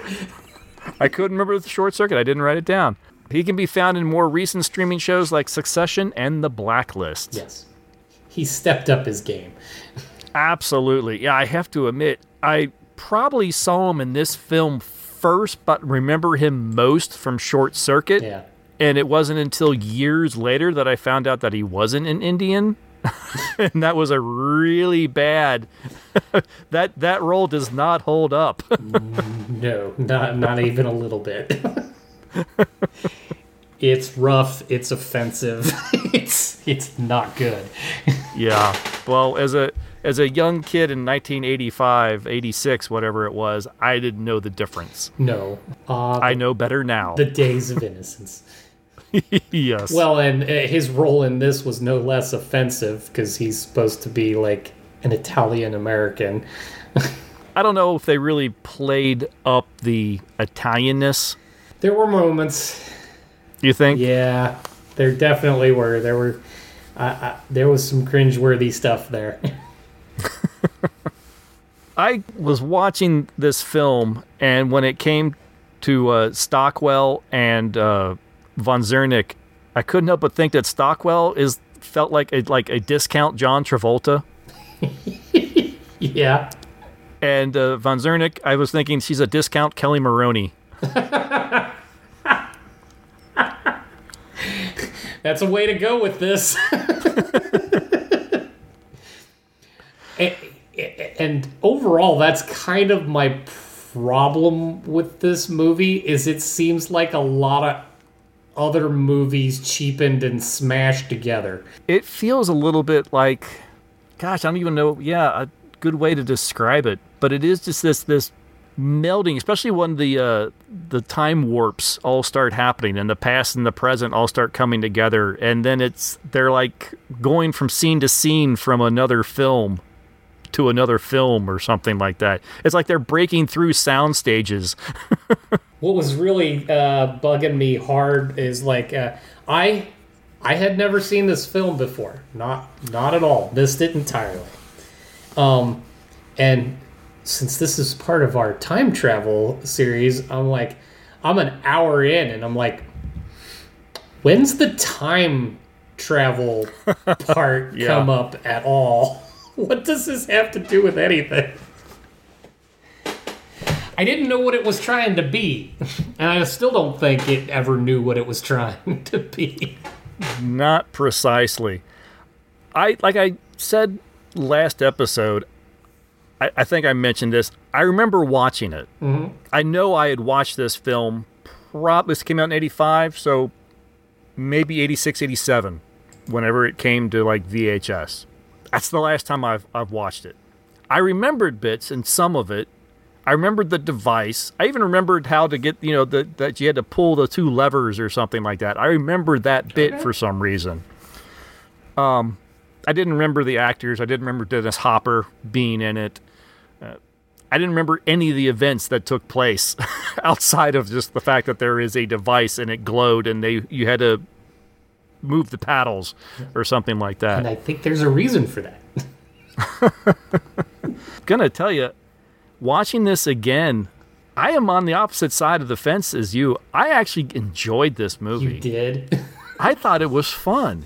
I couldn't remember the short circuit. I didn't write it down. He can be found in more recent streaming shows like Succession and The Blacklist. Yes. He stepped up his game. Absolutely. Yeah, I have to admit, I probably saw him in this film first, but remember him most from Short Circuit. Yeah. And it wasn't until years later that I found out that he wasn't an Indian. <laughs> and that was a really bad <laughs> that that role does not hold up. <laughs> No, not not even a little bit. it's rough. It's offensive. it's it's not good. yeah. Well, as a as a young kid in 1985, 86, whatever it was, I didn't know the difference. No, uh, I know better now. the days of innocence. <laughs> yes. Well, and uh, his role in this was no less offensive because he's supposed to be like an Italian American. <laughs> I don't know if they really played up the Italianness. There were moments. You think? Yeah, there definitely were. There were. Uh, uh, there was some cringeworthy stuff there. <laughs> I was watching this film, and when it came to uh, Stockwell and uh, Von Zerneck, I couldn't help but think that Stockwell is felt like a, like a discount John Travolta. <laughs> yeah. And uh, Von Zerneck, I was thinking she's a discount Kelly Maroney. <laughs> That's a way to go with this. <laughs> and, and overall, that's kind of my problem with this movie is it seems like a lot of other movies cheapened and smashed together. It feels a little bit like, gosh, I don't even know. Yeah, a good way to describe it, but it is just this this melding, especially when the uh, the time warps all start happening and the past and the present all start coming together, and then it's they're like going from scene to scene from another film to another film or something like that. It's like they're breaking through sound stages. <laughs> what was really uh, bugging me hard is like uh, I I had never seen this film before, not not at all. Missed it entirely. Um, and since this is part of our time travel series, I'm like, I'm an hour in, and I'm like, when's the time travel <laughs> part Yeah. come up at all? <laughs> What does this have to do with anything? I didn't know what it was trying to be, and I still don't think it ever knew what it was trying <laughs> to be. Not precisely. I like I said last episode. I, I think I mentioned this. I remember watching it. Mhm. I know I had watched this film. Probably this came out in '85, so maybe '86, '87, whenever it came to like VHS. That's the last time I've I've watched it. I remembered bits and some of it. I remembered the device. I even remembered how to get, you know, the, that you had to pull the two levers or something like that. I remember that bit for some reason. Um, I didn't remember the actors. I didn't remember Dennis Hopper being in it. Uh, I didn't remember any of the events that took place <laughs> outside of just the fact that there is a device and it glowed and they you had to move the paddles or something like that. And I think there's a reason for that. <laughs> gonna tell you, watching this again, I am on the opposite side of the fence as you. I actually enjoyed this movie. You did? I thought it was fun.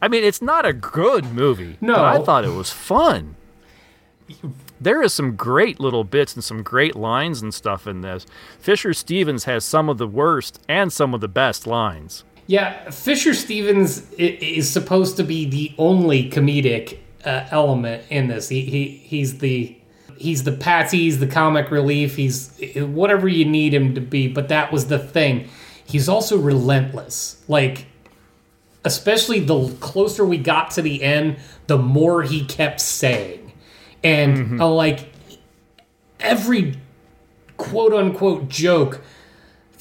I mean, it's not a good movie. No. but I thought it was fun. There is some great little bits and some great lines and stuff in this. Fisher Stevens has some of the worst and some of the best lines. Yeah, Fisher Stevens is supposed to be the only comedic uh, element in this. He, he he's the he's the patsy, he's the comic relief, he's whatever you need him to be. But that was the thing. He's also relentless. Like, especially the closer we got to the end, the more he kept saying, and uh, like every quote unquote joke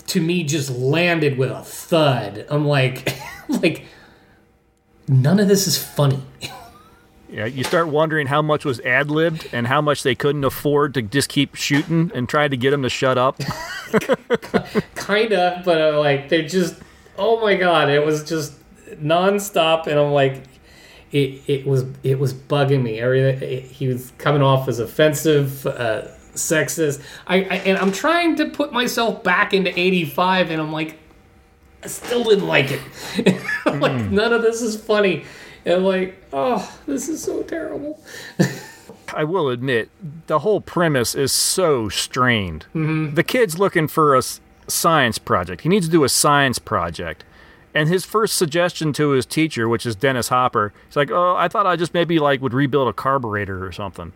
to me just landed with a thud. I'm like, <laughs> like none of this is funny. <laughs> Yeah, you start wondering how much was ad libbed and how much they couldn't afford to just keep shooting and try to get him to shut up. <laughs> Kinda, but uh, like they're just, oh my god, it was just nonstop, and I'm like, it it was it was bugging me. Everything he was coming off as offensive. Uh, sexist I, I and i'm trying to put myself back into 85 and i'm like i still didn't like it <laughs> I'm like none of this is funny and like oh this is so terrible I will admit, the whole premise is so strained. Mhm. The kid's looking for a science project. He needs to do a science project. And his first suggestion to his teacher, which is Dennis Hopper, he's like, "Oh, I thought I just maybe like would rebuild a carburetor or something."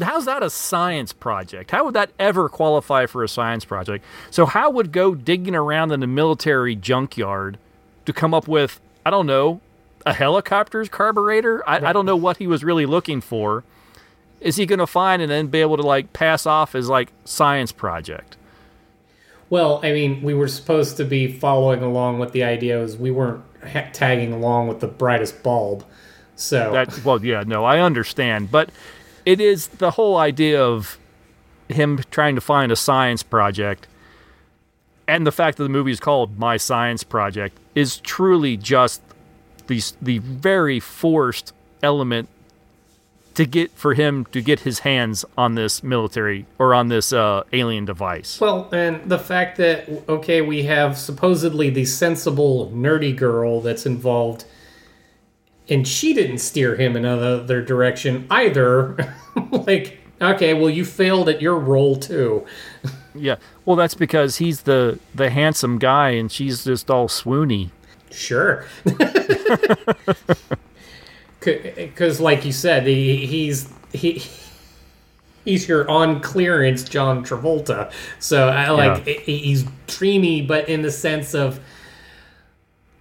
How's that a science project? How would that ever qualify for a science project? So how would go digging around in a military junkyard to come up with, I don't know, a helicopter's carburetor? I, I don't know what he was really looking for. Is he going to find and then be able to like pass off as like science project? Well, I mean, we were supposed to be following along with the idea was we weren't tagging along with the brightest bulb. So that well, yeah, no, I understand, but it is the whole idea of him trying to find a science project and the fact that the movie is called My Science Project is truly just the the very forced element to get for him to get his hands on this military or on this uh, alien device. Well, and the fact that okay, we have supposedly the sensible nerdy girl that's involved, and she didn't steer him in another direction either. <laughs> like, okay, well, you failed at your role too. <laughs> yeah, well, that's because he's the the handsome guy, and she's just all swoony. Sure. <laughs> Because, like you said, he, he's he he's your on clearance John Travolta. So I like Yeah. he's dreamy, but in the sense of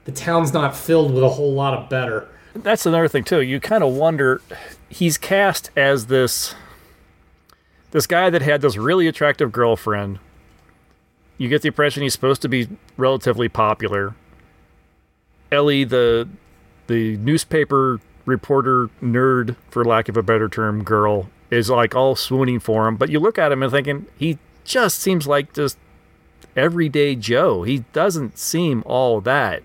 the town's not filled with a whole lot of better. That's another thing too. You kind of wonder he's cast as this this guy that had this really attractive girlfriend. You get the impression he's supposed to be relatively popular. Ellie, the the newspaper reporter nerd, for lack of a better term, girl, is like all swooning for him. But you look at him and thinking he just seems like just everyday Joe. He doesn't seem all that.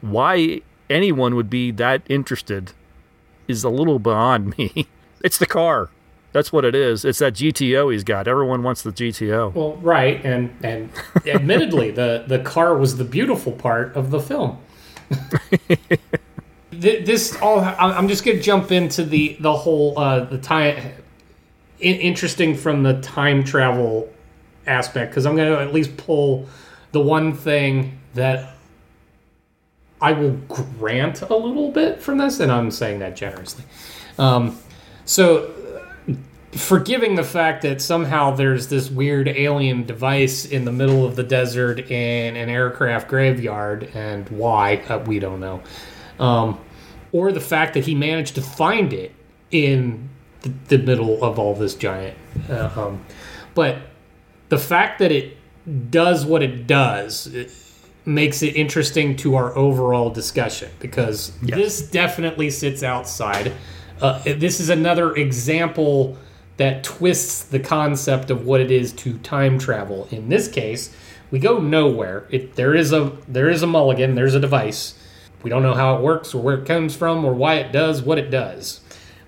Why anyone would be that interested is a little beyond <laughs> me. It's the car. That's what it is. It's that GTO he's got. Everyone wants the GTO. Well, right, and and <laughs> admittedly, the the car was the beautiful part of the film. Th- this all I'm just going to jump into the the whole uh, the time interesting from the time travel aspect because I'm going to at least pull the one thing that I will grant a little bit from this, and I'm saying that generously. Um, so forgiving the fact that somehow there's this weird alien device in the middle of the desert in an aircraft graveyard, and why uh, we don't know, um, or the fact that he managed to find it in the, the middle of all this giant. Uh, um, but the fact that it does what it does it makes it interesting to our overall discussion because this definitely sits outside. Uh, this is another example that twists the concept of what it is to time travel. In this case, we go nowhere. It there is a there is a mulligan. There's a device. We don't know how it works or where it comes from or why it does what it does.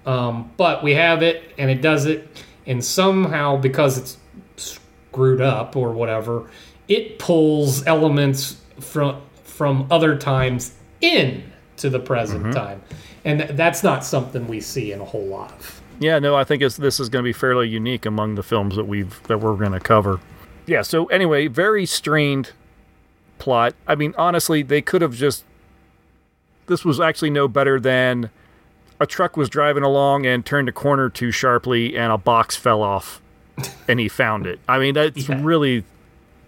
Um, but we have it and it does it, and somehow because it's screwed up or whatever, it pulls elements from from other times in to the present Mhm. time, and th- that's not something we see in a whole lot of. Yeah, no, I think it's, this is going to be fairly unique among the films that we've that we're going to cover. Yeah. So anyway, very strained plot. I mean, honestly, they could have just. This was actually no better than a truck was driving along and turned a corner too sharply, and a box fell off, <laughs> and he found it. I mean, that's really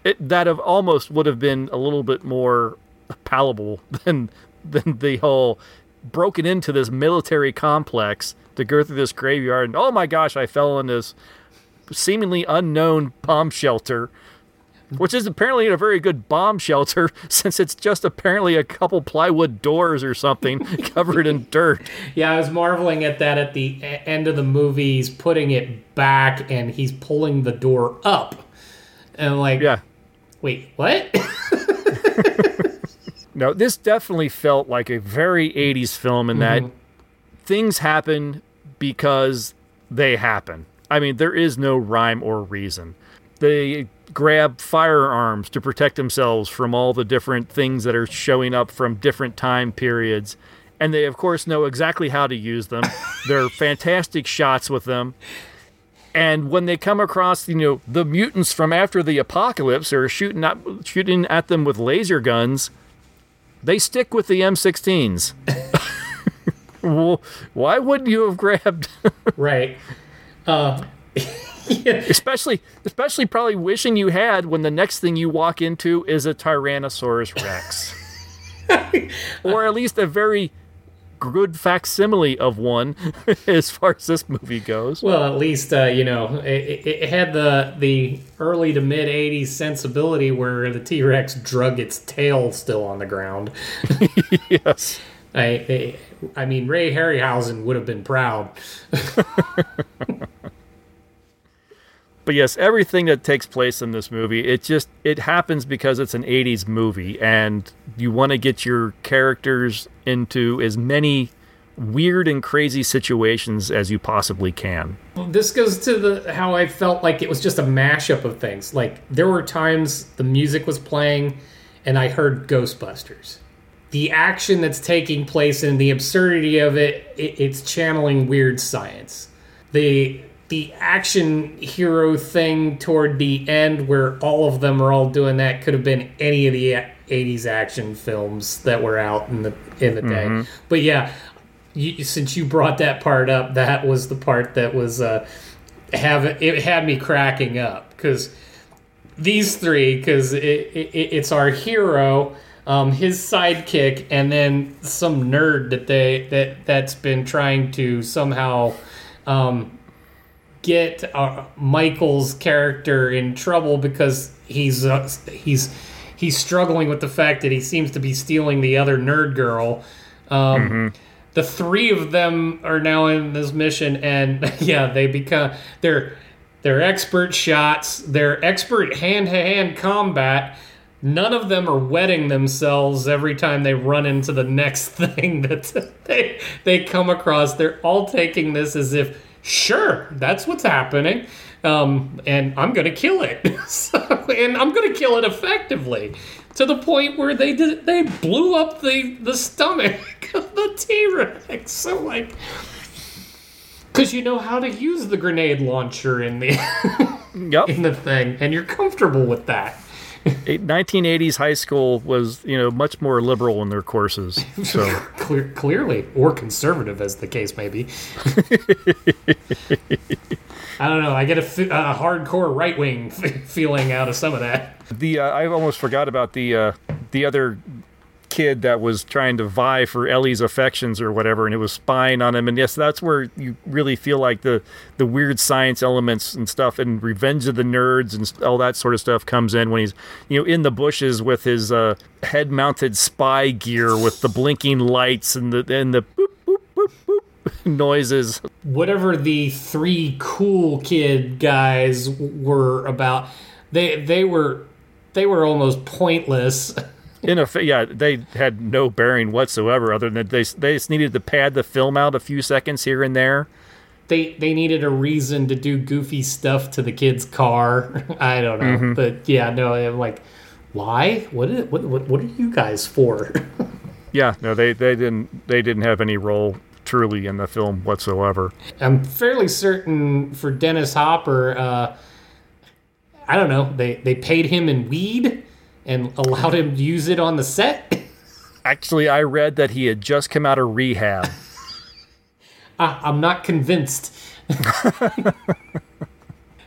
it. That have almost would have been a little bit more palatable <laughs> than than the whole broken into this military complex to go through this graveyard and oh my gosh i fell in this seemingly unknown bomb shelter which is apparently a very good bomb shelter <laughs> since it's just apparently a couple plywood doors or something <laughs> covered in dirt Yeah, I was marveling at that at the end of the movie. He's putting it back and he's pulling the door up. And like, yeah. Wait, what? <laughs> No, this definitely felt like a very 80s film in that Mhm. things happen because they happen. I mean, there is no rhyme or reason. They grab firearms to protect themselves from all the different things that are showing up from different time periods. And they, of course, know exactly how to use them. <laughs> They're fantastic shots with them. And when they come across, you know, the mutants from after the apocalypse are shooting at, shooting at them with laser guns, they stick with the M16s. <laughs> well, why wouldn't you have grabbed? <laughs> right. <laughs> Uh, especially, especially probably wishing you had when the next thing you walk into is a Tyrannosaurus Rex, <laughs> or at least a very good facsimile of one as far as this movie goes. Well, at least uh, you know it, it had the the early to mid '80s sensibility where the T Rex drug its tail still on the ground. yes. I, I, mean, Ray Harryhausen would have been proud. <laughs> but yes, everything that takes place in this movie, it just it happens because it's an 80s movie and you want to get your characters into as many weird and crazy situations as you possibly can. This goes to the how I felt like it was just a mashup of things. Like there were times the music was playing and I heard Ghostbusters the action that's taking place and the absurdity of it, it, it's channeling weird science. The the action hero thing toward the end where all of them are all doing that could have been any of the 80s action films that were out in the in the mm-hmm. day. But yeah, you, since you brought that part up, that was the part that was uh have it had me cracking up cuz these three cuz it, it, it's our hero um, his sidekick, and then some nerd that they that that's been trying to somehow um, get uh, Michael's character in trouble because he's uh, he's he's struggling with the fact that he seems to be stealing the other nerd girl. Um, mm-hmm. The three of them are now in this mission, and <laughs> yeah, they become they're they're expert shots, they're expert hand to hand combat none of them are wetting themselves every time they run into the next <laughs> thing that they they come across. They're all taking this as if, sure, that's what's happening, um, and I'm gonna kill it, <laughs> so, and I'm gonna kill it effectively, to the point where they did they blew up the the stomach <laughs> of the T Rex. So like. Because you know how to use the grenade launcher in the yep. in the thing, and you're comfortable with that. <laughs> 1980s high school was you know much more liberal in their courses so. <laughs> Clear, clearly or conservative as the case may be. <laughs> I don't know i get a, a hardcore right-wing feeling out of some of that. The uh, i almost forgot about the uh, the other kid that was trying to vie for Ellie's affections or whatever, and it was spying on him. And yes, that's where you really feel like the the weird science elements and stuff, and Revenge of the Nerds and all that sort of stuff comes in when he's you know in the bushes with his uh, head mounted spy gear with the blinking lights and the and the boop boop boop boop <laughs> noises. Whatever the three cool kid guys were about, they they were they were almost pointless. <laughs> in a yeah, they had no bearing whatsoever, other than they they just needed to pad the film out a few seconds here and there. They they needed a reason to do goofy stuff to the kid's car. <laughs> I don't know, mm-hmm. but yeah, no, I'm like, why? What is what what what are you guys for? <laughs> yeah, no, they they didn't they didn't have any role truly in the film whatsoever. I'm fairly certain for Dennis Hopper. Uh, I don't know. They they paid him in weed and allowed him to use it on the set? Actually, I read that he had just come out of rehab. uh, <laughs> I'm not convinced. <laughs>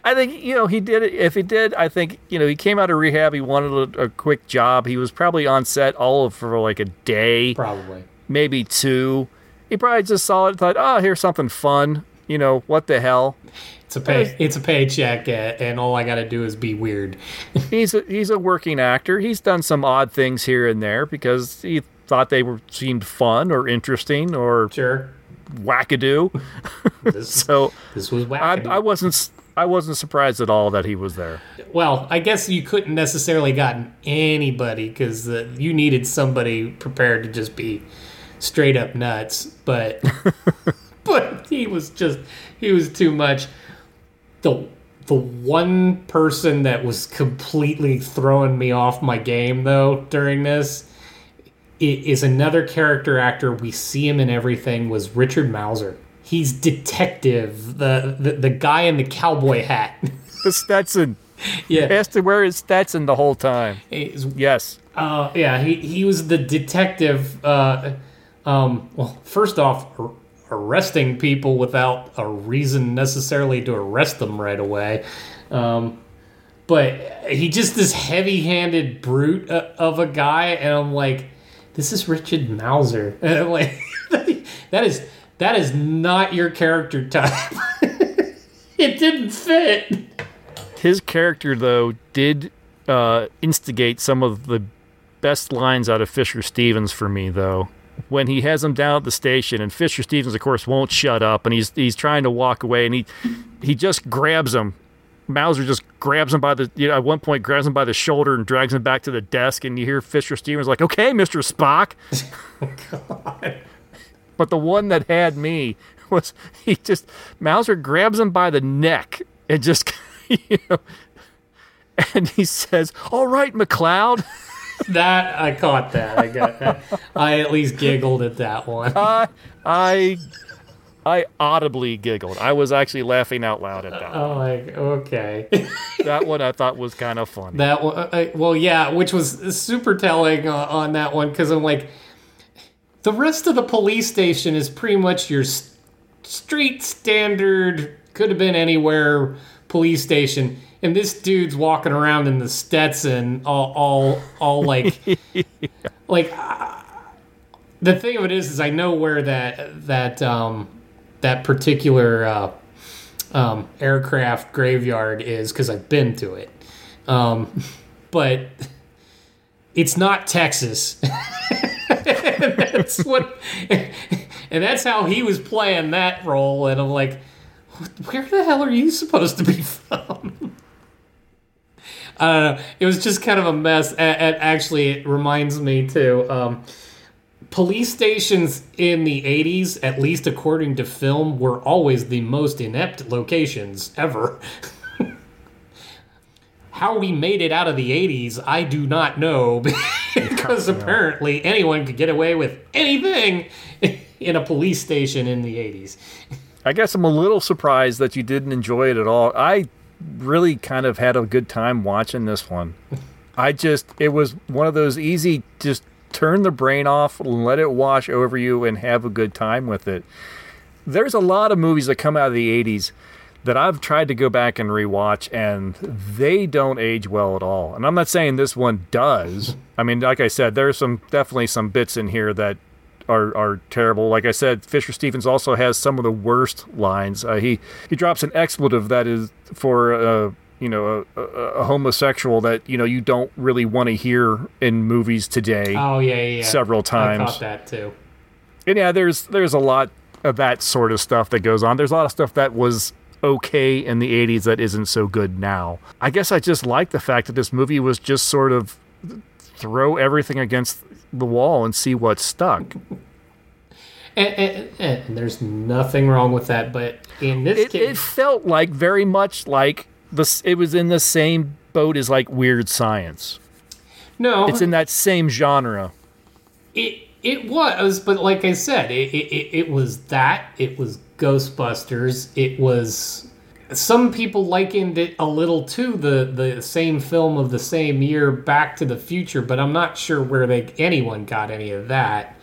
I think you know he did it. If he did, I think you know he came out of rehab. He wanted a, a quick job. He was probably on set all of for like a day, probably maybe two. He probably just saw it, thought, "Oh, here's something fun." You know what the hell? It's a pay, it's a paycheck, and all I got to do is be weird. <laughs> he's a, he's a working actor. He's done some odd things here and there because he thought they were seemed fun or interesting or sure wackadoo. This, <laughs> <laughs> so this was wackadoo. I, I wasn't I wasn't surprised at all that he was there. Well, I guess you couldn't necessarily gotten anybody because uh, you needed somebody prepared to just be straight up nuts, but but he was just he was too much the the one person that was completely throwing me off my game though during this is another character actor. We see him in everything. Was Richard Masur. He's detective, the the, the guy in the cowboy hat, <laughs> the Stetson. Yeah, he has to wear his Stetson the whole time. yes. Uh, yeah, he he was the detective. Uh, um, well, first off, arresting people without a reason necessarily to arrest them right away. Um, but he just this heavy-handed brute uh, of a guy, and I'm like, this is Richard Masur. <laughs> Like, that is that is not your character type. <laughs> it didn't fit. His character, though, did uh, instigate some of the best lines out of Fisher Stevens for me, though. When he has him down at the station, and Fisher Stevens, of course, won't shut up, and he's he's trying to walk away, and he he just grabs him. Masur just grabs him by the you know at one point grabs him by the shoulder and drags him back to the desk, and you hear Fisher Stevens like, "Okay, Mister Spock." <laughs> Oh, but the one that had me was he just Masur grabs him by the neck and just <laughs> you know, and he says, "All right, McLeod." <laughs> That I caught that. I got that. I at least giggled at that one. I I I audibly giggled. I was actually laughing out loud at that. Oh, like okay. <laughs> that one I thought was kind of funny. That one, uh, well, yeah, which was super telling uh, on that one because I'm like, the rest of the police station is pretty much your s- street standard, could have been anywhere police station, and this dude's walking around in the Stetson, all, all, all like, <laughs> like. Uh, the thing of it is, is I know where that that um, that particular uh, um, aircraft graveyard is because I've been to it. Um, <laughs> but it's not Texas. <laughs> and that's what, and that's how he was playing that role. And I'm like, where the hell are you supposed to be from? I don't know. It was just kind of a mess. And actually, it reminds me too. Um, police stations in the 80s, at least according to film, were always the most inept locations ever. <laughs> How we made it out of the 80s, I do not know, <laughs> because apparently anyone could get away with anything <laughs> in a police station in the 80s. I guess I'm a little surprised that you didn't enjoy it at all. I really kind of had a good time watching this one. I just, it was one of those easy, just turn the brain off, let it wash over you, and have a good time with it. There's a lot of movies that come out of the 80s that I've tried to go back and rewatch, and they don't age well at all. And I'm not saying this one does. I mean, like I said, there's some definitely some bits in here that are are terrible. Like I said, Fisher Stevens also has some of the worst lines. Uh, he he drops an expletive that is for uh, you know a, a, a, homosexual that you know you don't really want to hear in movies today. Oh yeah, yeah. Several times. I caught that too. And yeah, there's there's a lot of that sort of stuff that goes on. There's a lot of stuff that was okay in the 80s that isn't so good now. I guess I just like the fact that this movie was just sort of throw everything against the wall and see what stuck. And, and, and, there's nothing wrong with that, but in this it, case, it felt like very much like this. It was in the same boat as like Weird Science. No, it's in that same genre. It it was, but like I said, it it, it was that. It was Ghostbusters. It was. Some people likened it a little to the the same film of the same year, Back to the Future, but I'm not sure where they anyone got any of that.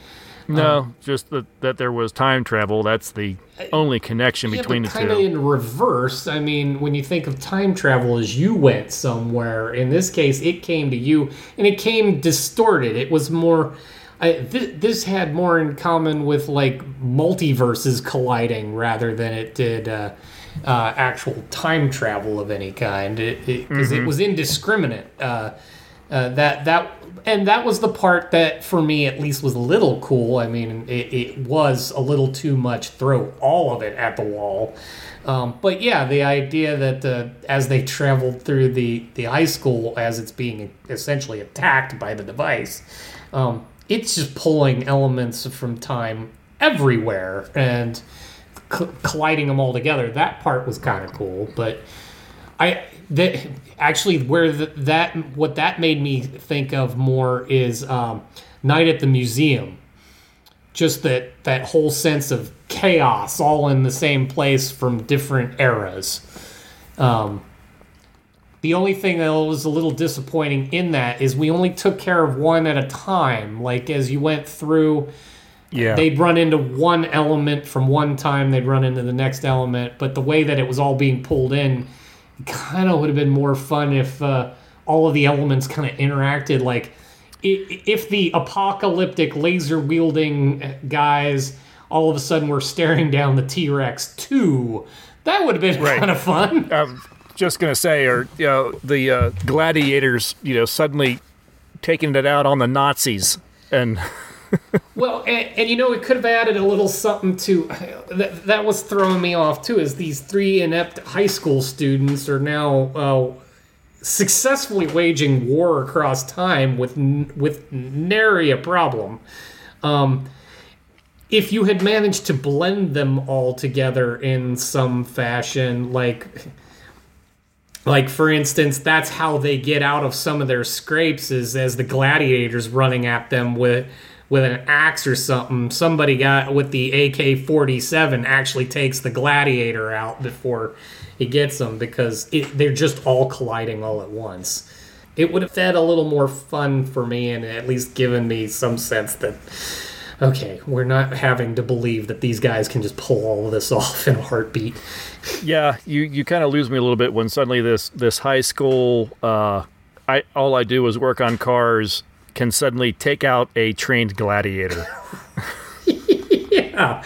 No, um, just that that there was time travel. That's the only connection yeah, between the two. Kind of in reverse. I mean, when you think of time travel as you went somewhere, in this case, it came to you, and it came distorted. It was more. I, th- this had more in common with like multiverses colliding rather than it did uh, uh, actual time travel of any kind. Because it, it, mm-hmm. it, was indiscriminate. Uh, uh, that that and that was the part that for me at least was a little cool. I mean, it, it was a little too much. Throw all of it at the wall. Um, but yeah, the idea that uh, as they traveled through the, the high school as it's being essentially attacked by the device, um, it's just pulling elements from time everywhere and co- colliding them all together. That part was kind of cool, but I that actually where the, that what that made me think of more is um, Night at the Museum. Just that that whole sense of chaos, all in the same place from different eras. Um, the only thing that was a little disappointing in that is we only took care of one at a time. Like as you went through, yeah, they'd run into one element from one time, they'd run into the next element. But the way that it was all being pulled in, kind of would have been more fun if uh, all of the elements kind of interacted. Like if the apocalyptic laser wielding guys all of a sudden we're staring down the T Rex two. That would have been Right. kind of fun. I'm just gonna say, or you know, the uh, gladiators, you know, suddenly taking it out on the Nazis, and <laughs> <laughs> Well, and, and you know, it could have added a little something to that. That was throwing me off too. Is these three inept high school students are now uh, successfully waging war across time with with nary a problem. Um, if you had managed to blend them all together in some fashion, like like for instance, that's how they get out of some of their scrapes is as the gladiators running at them with with an axe or something. Somebody got with the AK forty seven actually takes the gladiator out before he gets them because it, they're just all colliding all at once. It would have fed a little more fun for me and at least given me some sense that okay, we're not having to believe that these guys can just pull all of this <laughs> off in a heartbeat. yeah, you you kind of lose me a little bit when suddenly this this high school, uh, I all I do is work on cars, can suddenly take out a trained gladiator. <laughs> yeah.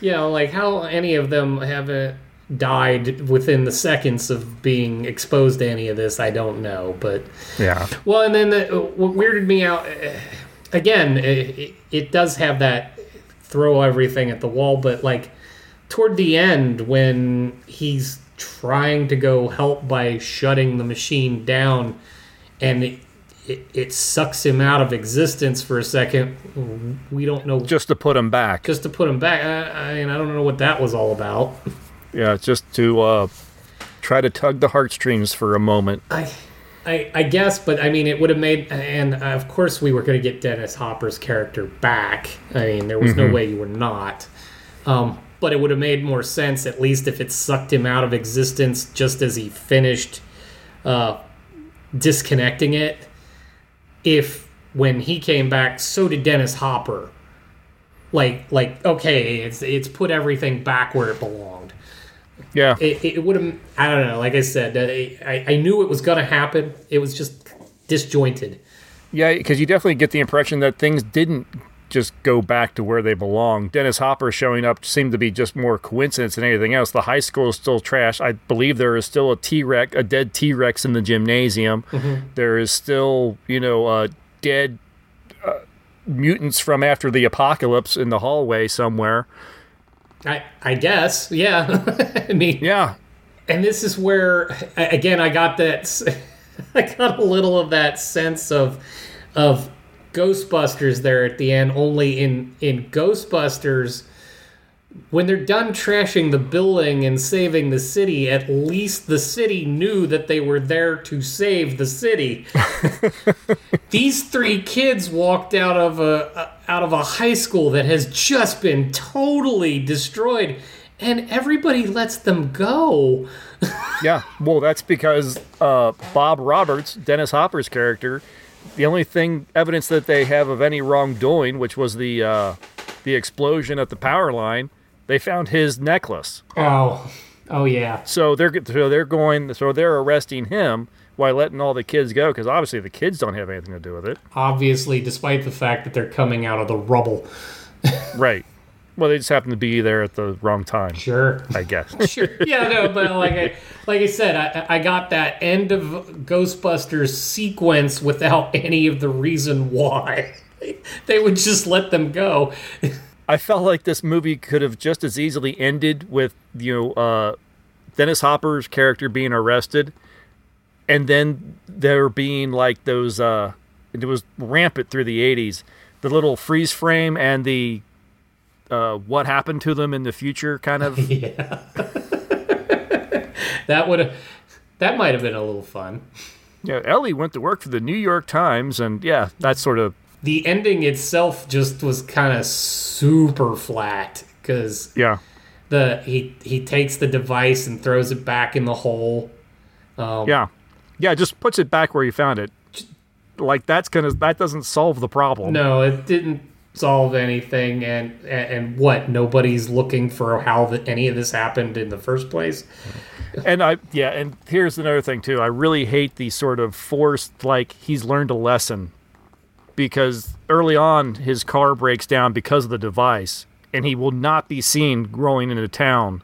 You know, like how any of them haven't died within the seconds of being exposed to any of this, I don't know. But yeah, well, and then the, what weirded me out uh, again, it, it, it does have that throw everything at the wall, but like toward the end when he's trying to go help by shutting the machine down and it, it, sucks him out of existence for a second. We don't know. just to put him back. Just to put him back. I, I mean, I don't know what that was all about. Yeah, just to uh, try to tug the heartstrings for a moment. I, I, I guess, but I mean, it would have made, and of course, we were going to get Dennis Hopper's character back. I mean, there was no Mhm. way you were not. Um, but it would have made more sense, at least if it sucked him out of existence just as he finished uh, disconnecting it. If when he came back, so did Dennis Hopper. Like, like okay, it's it's put everything back where it belonged. Yeah. It, it would have. I don't know. Like I said, uh, I, I knew it was going to happen. It was just disjointed. Yeah, because you definitely get the impression that things didn't just go back to where they belong. Dennis Hopper showing up seemed to be just more coincidence than anything else. The high school is still trash. I believe there is still a T Rex, a dead T Rex in the gymnasium. Mhm. There is still, you know, uh, dead uh, mutants from after the apocalypse in the hallway somewhere. I I guess. Yeah. <laughs> I mean. Yeah. And this is where again I got that. <laughs> I got a little of that sense of of Ghostbusters there at the end. Only in in Ghostbusters. When they're done trashing the building and saving the city, at least the city knew that they were there to save the city. <laughs> These three kids walked out of a out of a high school that has just been totally destroyed, and everybody lets them go. <laughs> yeah, well, that's because uh, Bob Roberts, Dennis Hopper's character, the only thing evidence that they have of any wrongdoing, which was the uh, the explosion at the power line, they found his necklace. Oh, oh yeah. So they're so they're going so they're arresting him while letting all the kids go because obviously the kids don't have anything to do with it. Obviously, despite the fact that they're coming out of the rubble. <laughs> right. Well, they just happened to be there at the wrong time. Sure. I guess. <laughs> sure. Yeah, no, but like I like I said, I, I got that end of Ghostbusters sequence without any of the reason why. <laughs> They would just let them go. I felt like this movie could have just as easily ended with you know uh, Dennis Hopper's character being arrested, and then there being like those. Uh, it was rampant through the '80s. The little freeze frame and the uh, what happened to them in the future kind of. <laughs> yeah. that would have. That might have been a little fun. Yeah, Ellie went to work for the New York Times, and yeah, that sort of. The ending itself just was kind of super flat because Yeah. the he he takes the device and throws it back in the hole. Um, Yeah, yeah, just puts it back where you found it. Like that's gonna that doesn't solve the problem. No, it didn't solve anything, and and, what? Nobody's looking for how the, any of this happened in the first place. and I yeah, and here's another thing too. I really hate the sort of forced like he's learned a lesson because early on his car breaks down because of the device, and he will not be seen growing into town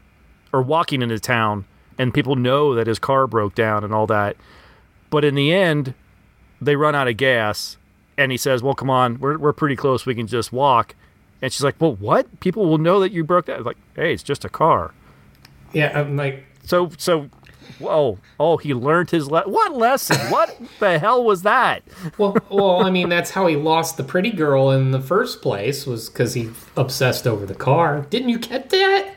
or walking into town, and people know that his car broke down and all that. But in the end, they run out of gas, and he says, "Well, come on, we're we're pretty close. We can just walk." And she's like, "Well, what? People will know that you broke down." Like, hey, it's just a car. Yeah, I'm like, So so, whoa, oh, he learned his le- what lesson? <laughs> what the hell was that? well, well, I mean, that's how he lost the pretty girl in the first place was because he obsessed over the car. Didn't you get that?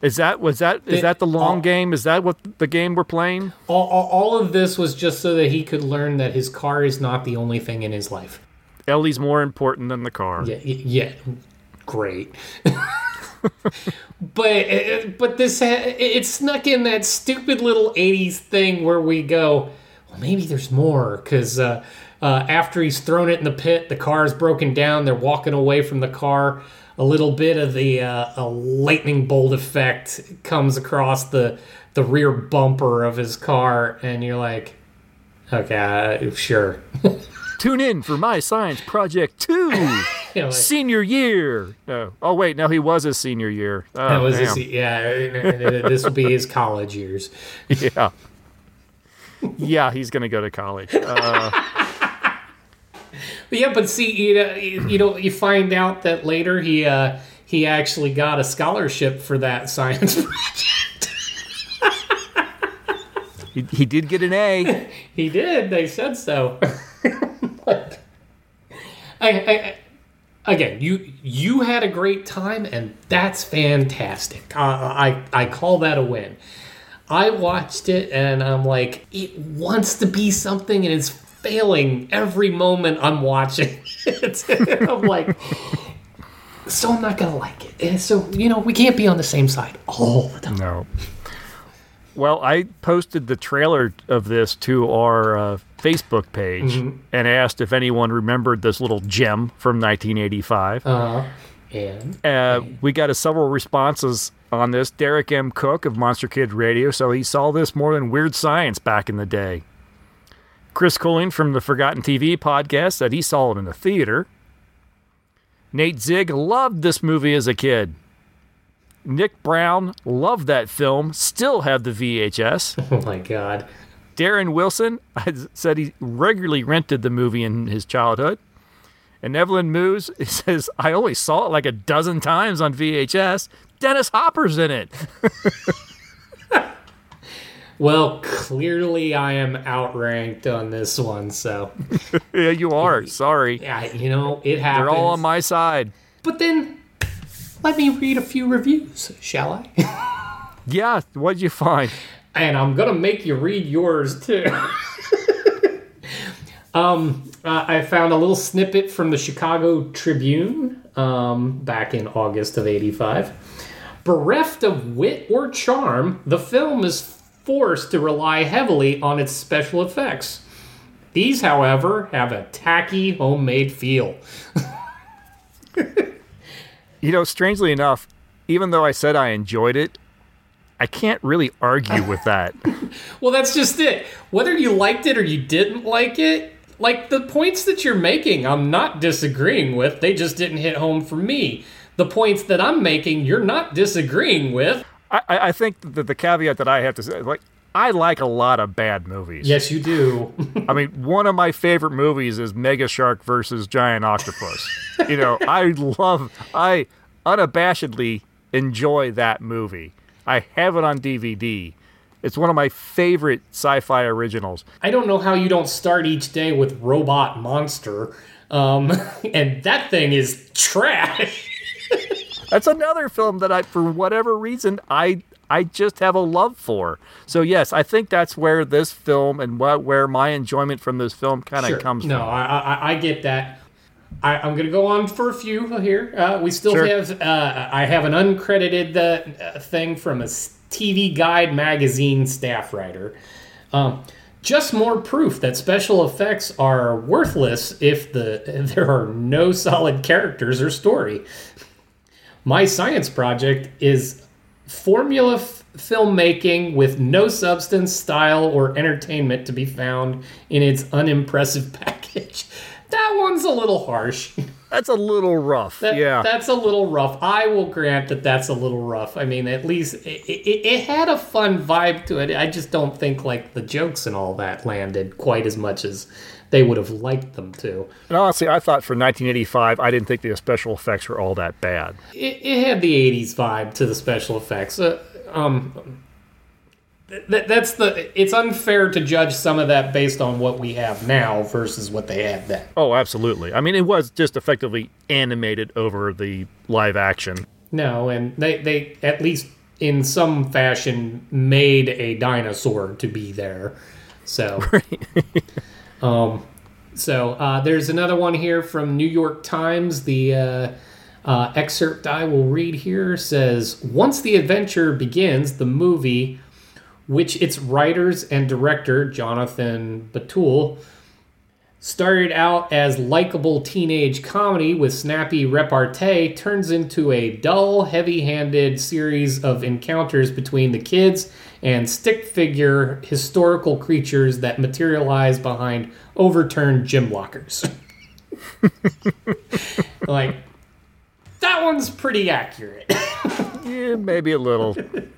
Is that was that is It- that the long all- game? Is that what the game we're playing? All, all, all of this was just so that he could learn that his car is not the only thing in his life. Ellie's more important than the car. Yeah, yeah, great. <laughs> but uh, but this it snuck in that stupid little '80s thing where we go, well, maybe there's more because uh, uh, after he's thrown it in the pit, the car is broken down. They're walking away from the car. A little bit of the uh, a lightning bolt effect comes across the the rear bumper of his car, and you're like, okay, uh, sure. <laughs> Tune in for my science project two, <laughs> You know, like- senior year. No, oh wait, no, he was his senior year. Oh, that was his, yeah. This will be his college years. <laughs> yeah, yeah. He's gonna go to college. Uh, But yeah, but see, you know, you know, you find out that later he uh, he actually got a scholarship for that <laughs> science project. he, he did get an A. he did. They said so. <laughs> But I, I, I- again, you you had a great time, and that's fantastic. Uh, I I call that a win. I watched it, and I'm like, it wants to be something, and it's failing every moment I'm watching. <laughs> I'm like, so I'm not gonna like it. And so you know, we can't be on the same side all the time. No. Well, I posted the trailer of this to our uh, Facebook page Mhm. and asked if anyone remembered this little gem from 1985. Uh, and Uh, we got a several responses on this. Derek M. Koch of Monster Kid Radio, so he saw this more than Weird Science back in the day. Chris Cooling from the Forgotten TV podcast said he saw it in the theater. Nate Zig loved this movie as a kid. Nick Brown loved that film, still have the VHS. <laughs> Oh my god. Darren Wilson said he regularly rented the movie in his childhood. And Evelyn Moose <laughs> says, I only saw it like a dozen times on VHS. Dennis Hopper's in it. <laughs> Well, clearly I am outranked on this one, so <laughs> yeah, you are. <laughs> Sorry. yeah, you know it happens. They're all on my side. But then, let me read a few reviews, shall I? <laughs> Yeah, what'd you find? and I'm gonna make you read yours too. um, uh, I found a little snippet from the Chicago Tribune um, back in August of '85. Bereft of wit or charm, the film is forced to rely heavily on its special effects. These, however, have a tacky homemade feel. <laughs> You know, strangely enough, even though I said I enjoyed it, I can't really argue with that. <laughs> <laughs> Well, that's just it. Whether you liked it or you didn't like it, like the points that you're making, I'm not disagreeing with. They just didn't hit home for me. The points that I'm making, you're not disagreeing with. I, I think that the caveat that I have to say, like, I like a lot of bad movies. Yes, you do. I mean, one of my favorite movies is Mega Shark versus Giant Octopus. you know, I love, I unabashedly enjoy that movie. I have it on DVD. It's one of my favorite sci-fi originals. I don't know how you don't start each day with Robot Monster. Um, <laughs> and that thing is trash. <laughs> That's another film that I, for whatever reason, I I just have a love for. So yes, I think that's where this film and what where my enjoyment from this film kind of Sure. comes no, from. I, I, I get that. I, I'm going to go on for a few here. Uh, we still Sure. have. Uh, I have an uncredited uh, uh, thing from a TV Guide magazine staff writer. Um, just more proof that special effects are worthless if the <laughs> there are no solid characters or story. My science project is formula f- filmmaking with no substance, style, or entertainment to be found in its unimpressive <laughs> package. That one's a little harsh. <laughs> That's a little rough. That, yeah. That's a little rough. I will grant that that's a little rough. I mean, at least it, it, it had a fun vibe to it. I just don't think like the jokes and all that landed quite as much as they would have liked them to. And honestly, I thought for 1985, I didn't think the special effects were all that bad. It, it had the 80s vibe to the special effects. Uh, um, th- that's the. It's unfair to judge some of that based on what we have now versus what they had then. Oh, absolutely. I mean, it was just effectively animated over the live action. No, and they they at least in some fashion made a dinosaur to be there. So, <laughs> um, so uh, there's another one here from New York Times. The uh, uh, excerpt I will read here says, "Once the adventure begins, the movie." Which its writers and director, Jonathan Betuel, started out as likable teenage comedy with snappy repartee turns into a dull heavy-handed series of encounters between the kids and stick figure historical creatures that materialize behind overturned gym lockers. <laughs> Like that one's pretty accurate. Yeah maybe a little <laughs>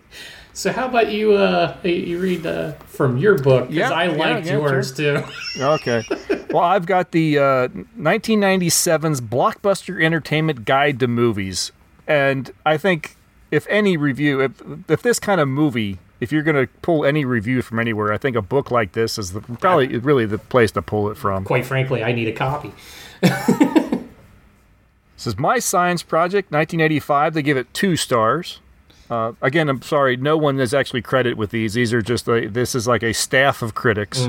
so how about you uh you read uh, from your book because Yeah, i yeah, liked yeah, yours too <laughs> Okay. well, I've got the uh, 1997's Blockbuster Entertainment Guide to Movies. And I think if any review, if, if this kind of movie, if you're going to pull any review from anywhere, I think a book like this is the, probably really the place to pull it from. quite frankly i need a copy <laughs> This is My Science Project, 1985. They give it two stars. Uh, again, I'm sorry, no one is actually credited with these. These are just a, this is like a staff of critics.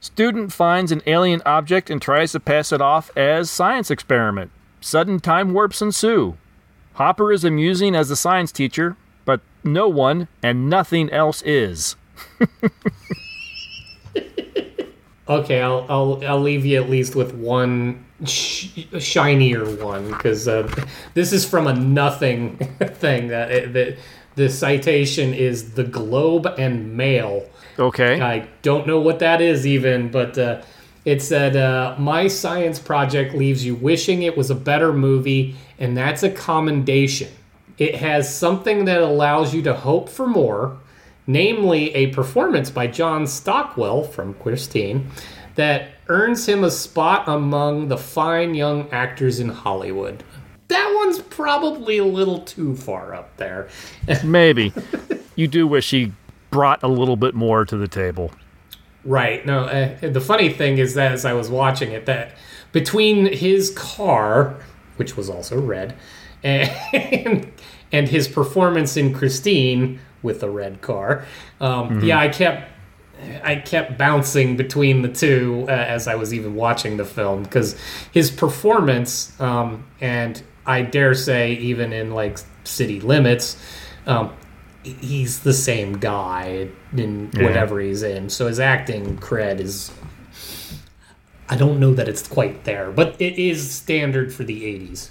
Student finds an alien object and tries to pass it off as science experiment. Sudden time warps ensue. Hopper is amusing as a science teacher, but no one and nothing else is. <laughs> Okay, I'll I'll I'll leave you at least with one sh- shinier one because uh, this is from a nothing <laughs> thing. That it, the the citation is the Globe and Mail. Okay. I don't know what that is even, but uh, it said uh, my science project leaves you wishing it was a better movie, and that's a commendation. It has something that allows you to hope for more, namely a performance by John Stockwell from Christine that earns him a spot among the fine young actors in Hollywood. That one's probably a little too far up there. <laughs> Maybe. you do wish he brought a little bit more to the table. Right. No, uh, the funny thing is that as I was watching it, that between his car, which was also red, <laughs> and and his performance in Christine with the red car, um, Mhm. yeah, I kept I kept bouncing between the two uh, as I was even watching the film because his performance, um, and I dare say even in like City Limits, um, he's the same guy in Yeah. whatever he's in. So his acting cred is. I don't know that it's quite there, but it is standard for the 80s.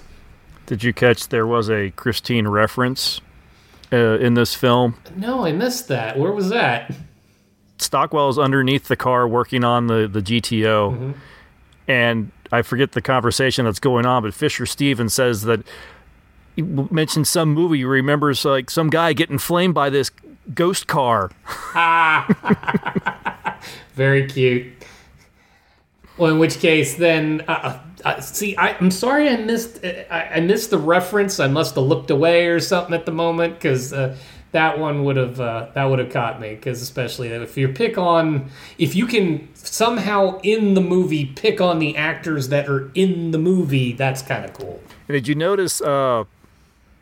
Did you catch there was a Christine reference uh, in this film? No, I missed that. Where was that? Stockwell is underneath the car working on the, the GTO. Mm-hmm. And I forget the conversation that's going on, but Fisher Stevens says that he mentioned some movie he remembers like some guy getting flamed by this ghost car. <laughs> Very cute. Well, in which case, then, uh, uh, see, I, I'm sorry I missed I, I missed the reference. I must have looked away or something at the moment because uh, that one would have uh, that would have caught me. Because especially if you pick on if you can somehow in the movie pick on the actors that are in the movie, that's kind of cool. Did you notice uh,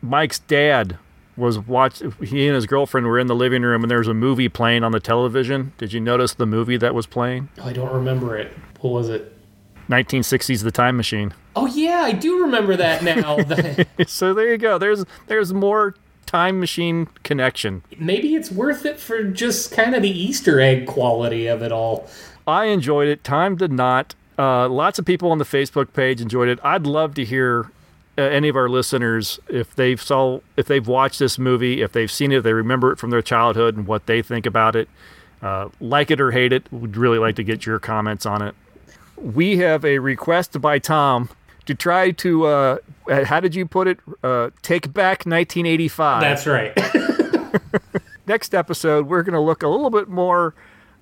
Mike's dad was watch he and his girlfriend were in the living room and there was a movie playing on the television. Did you notice the movie that was playing? Oh, I don't remember it. What was it? 1960s The Time Machine. Oh yeah, I do remember that now. <laughs> <laughs> so there you go. There's there's more time machine connection. Maybe it's worth it for just kind of the Easter egg quality of it all. I enjoyed it. Time did not. Uh, lots of people on the Facebook page enjoyed it. I'd love to hear uh, any of our listeners if they've saw if they've watched this movie, if they've seen it, if they remember it from their childhood, and what they think about it. Uh, like it or hate it, we'd really like to get your comments on it. We have a request by Tom to try to uh, how did you put it? Uh, take back 1985. That's right. <laughs> Next episode, we're going to look a little bit more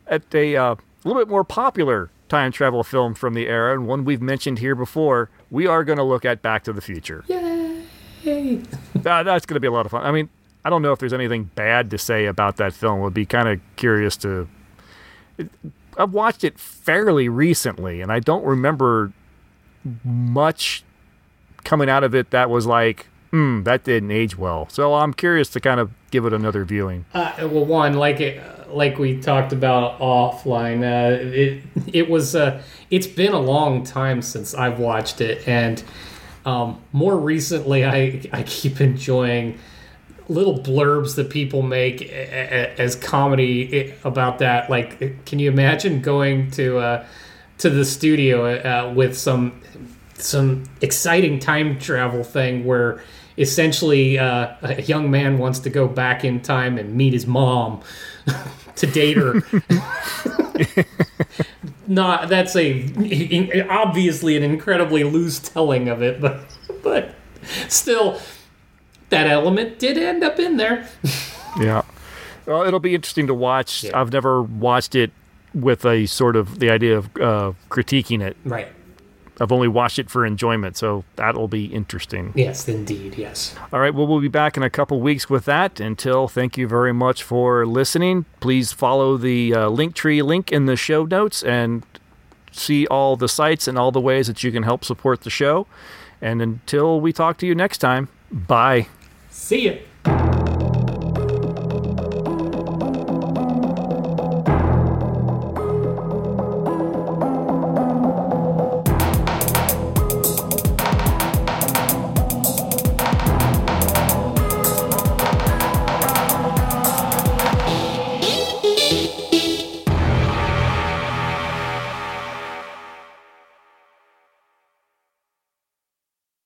at a uh, little bit more popular time travel film from the era, and one we've mentioned here before. We are going to look at Back to the Future. Yay! <laughs> Uh, that's going to be a lot of fun. I mean, I don't know if there's anything bad to say about that film. Would be kind of curious to. I've watched it fairly recently, and I don't remember much coming out of it that was like, hmm, that didn't age well. So I'm curious to kind of give it another viewing. Uh, well, one like it, like we talked about offline. Uh, it it was uh, it's been a long time since I've watched it, and um, more recently, I I keep enjoying little blurbs that people make as comedy about that. Like, can you imagine going to uh, to the studio uh, with some some exciting time travel thing where essentially uh, a young man wants to go back in time and meet his mom <laughs> to date her. <laughs> Not that's a obviously an incredibly loose telling of it, but but still that element did end up in there. <laughs> Yeah. Well, it'll be interesting to watch. I've never watched it with a sort of the idea of uh, critiquing it. Right. I've only watched it for enjoyment, so that'll be interesting. Yes, indeed. Yes. All right, well, we'll be back in a couple weeks with that. Until, thank you very much for listening. Please follow the uh, Linktree link in the show notes and see all the sites and all the ways that you can help support the show. And until we talk to you next time, bye. See ya.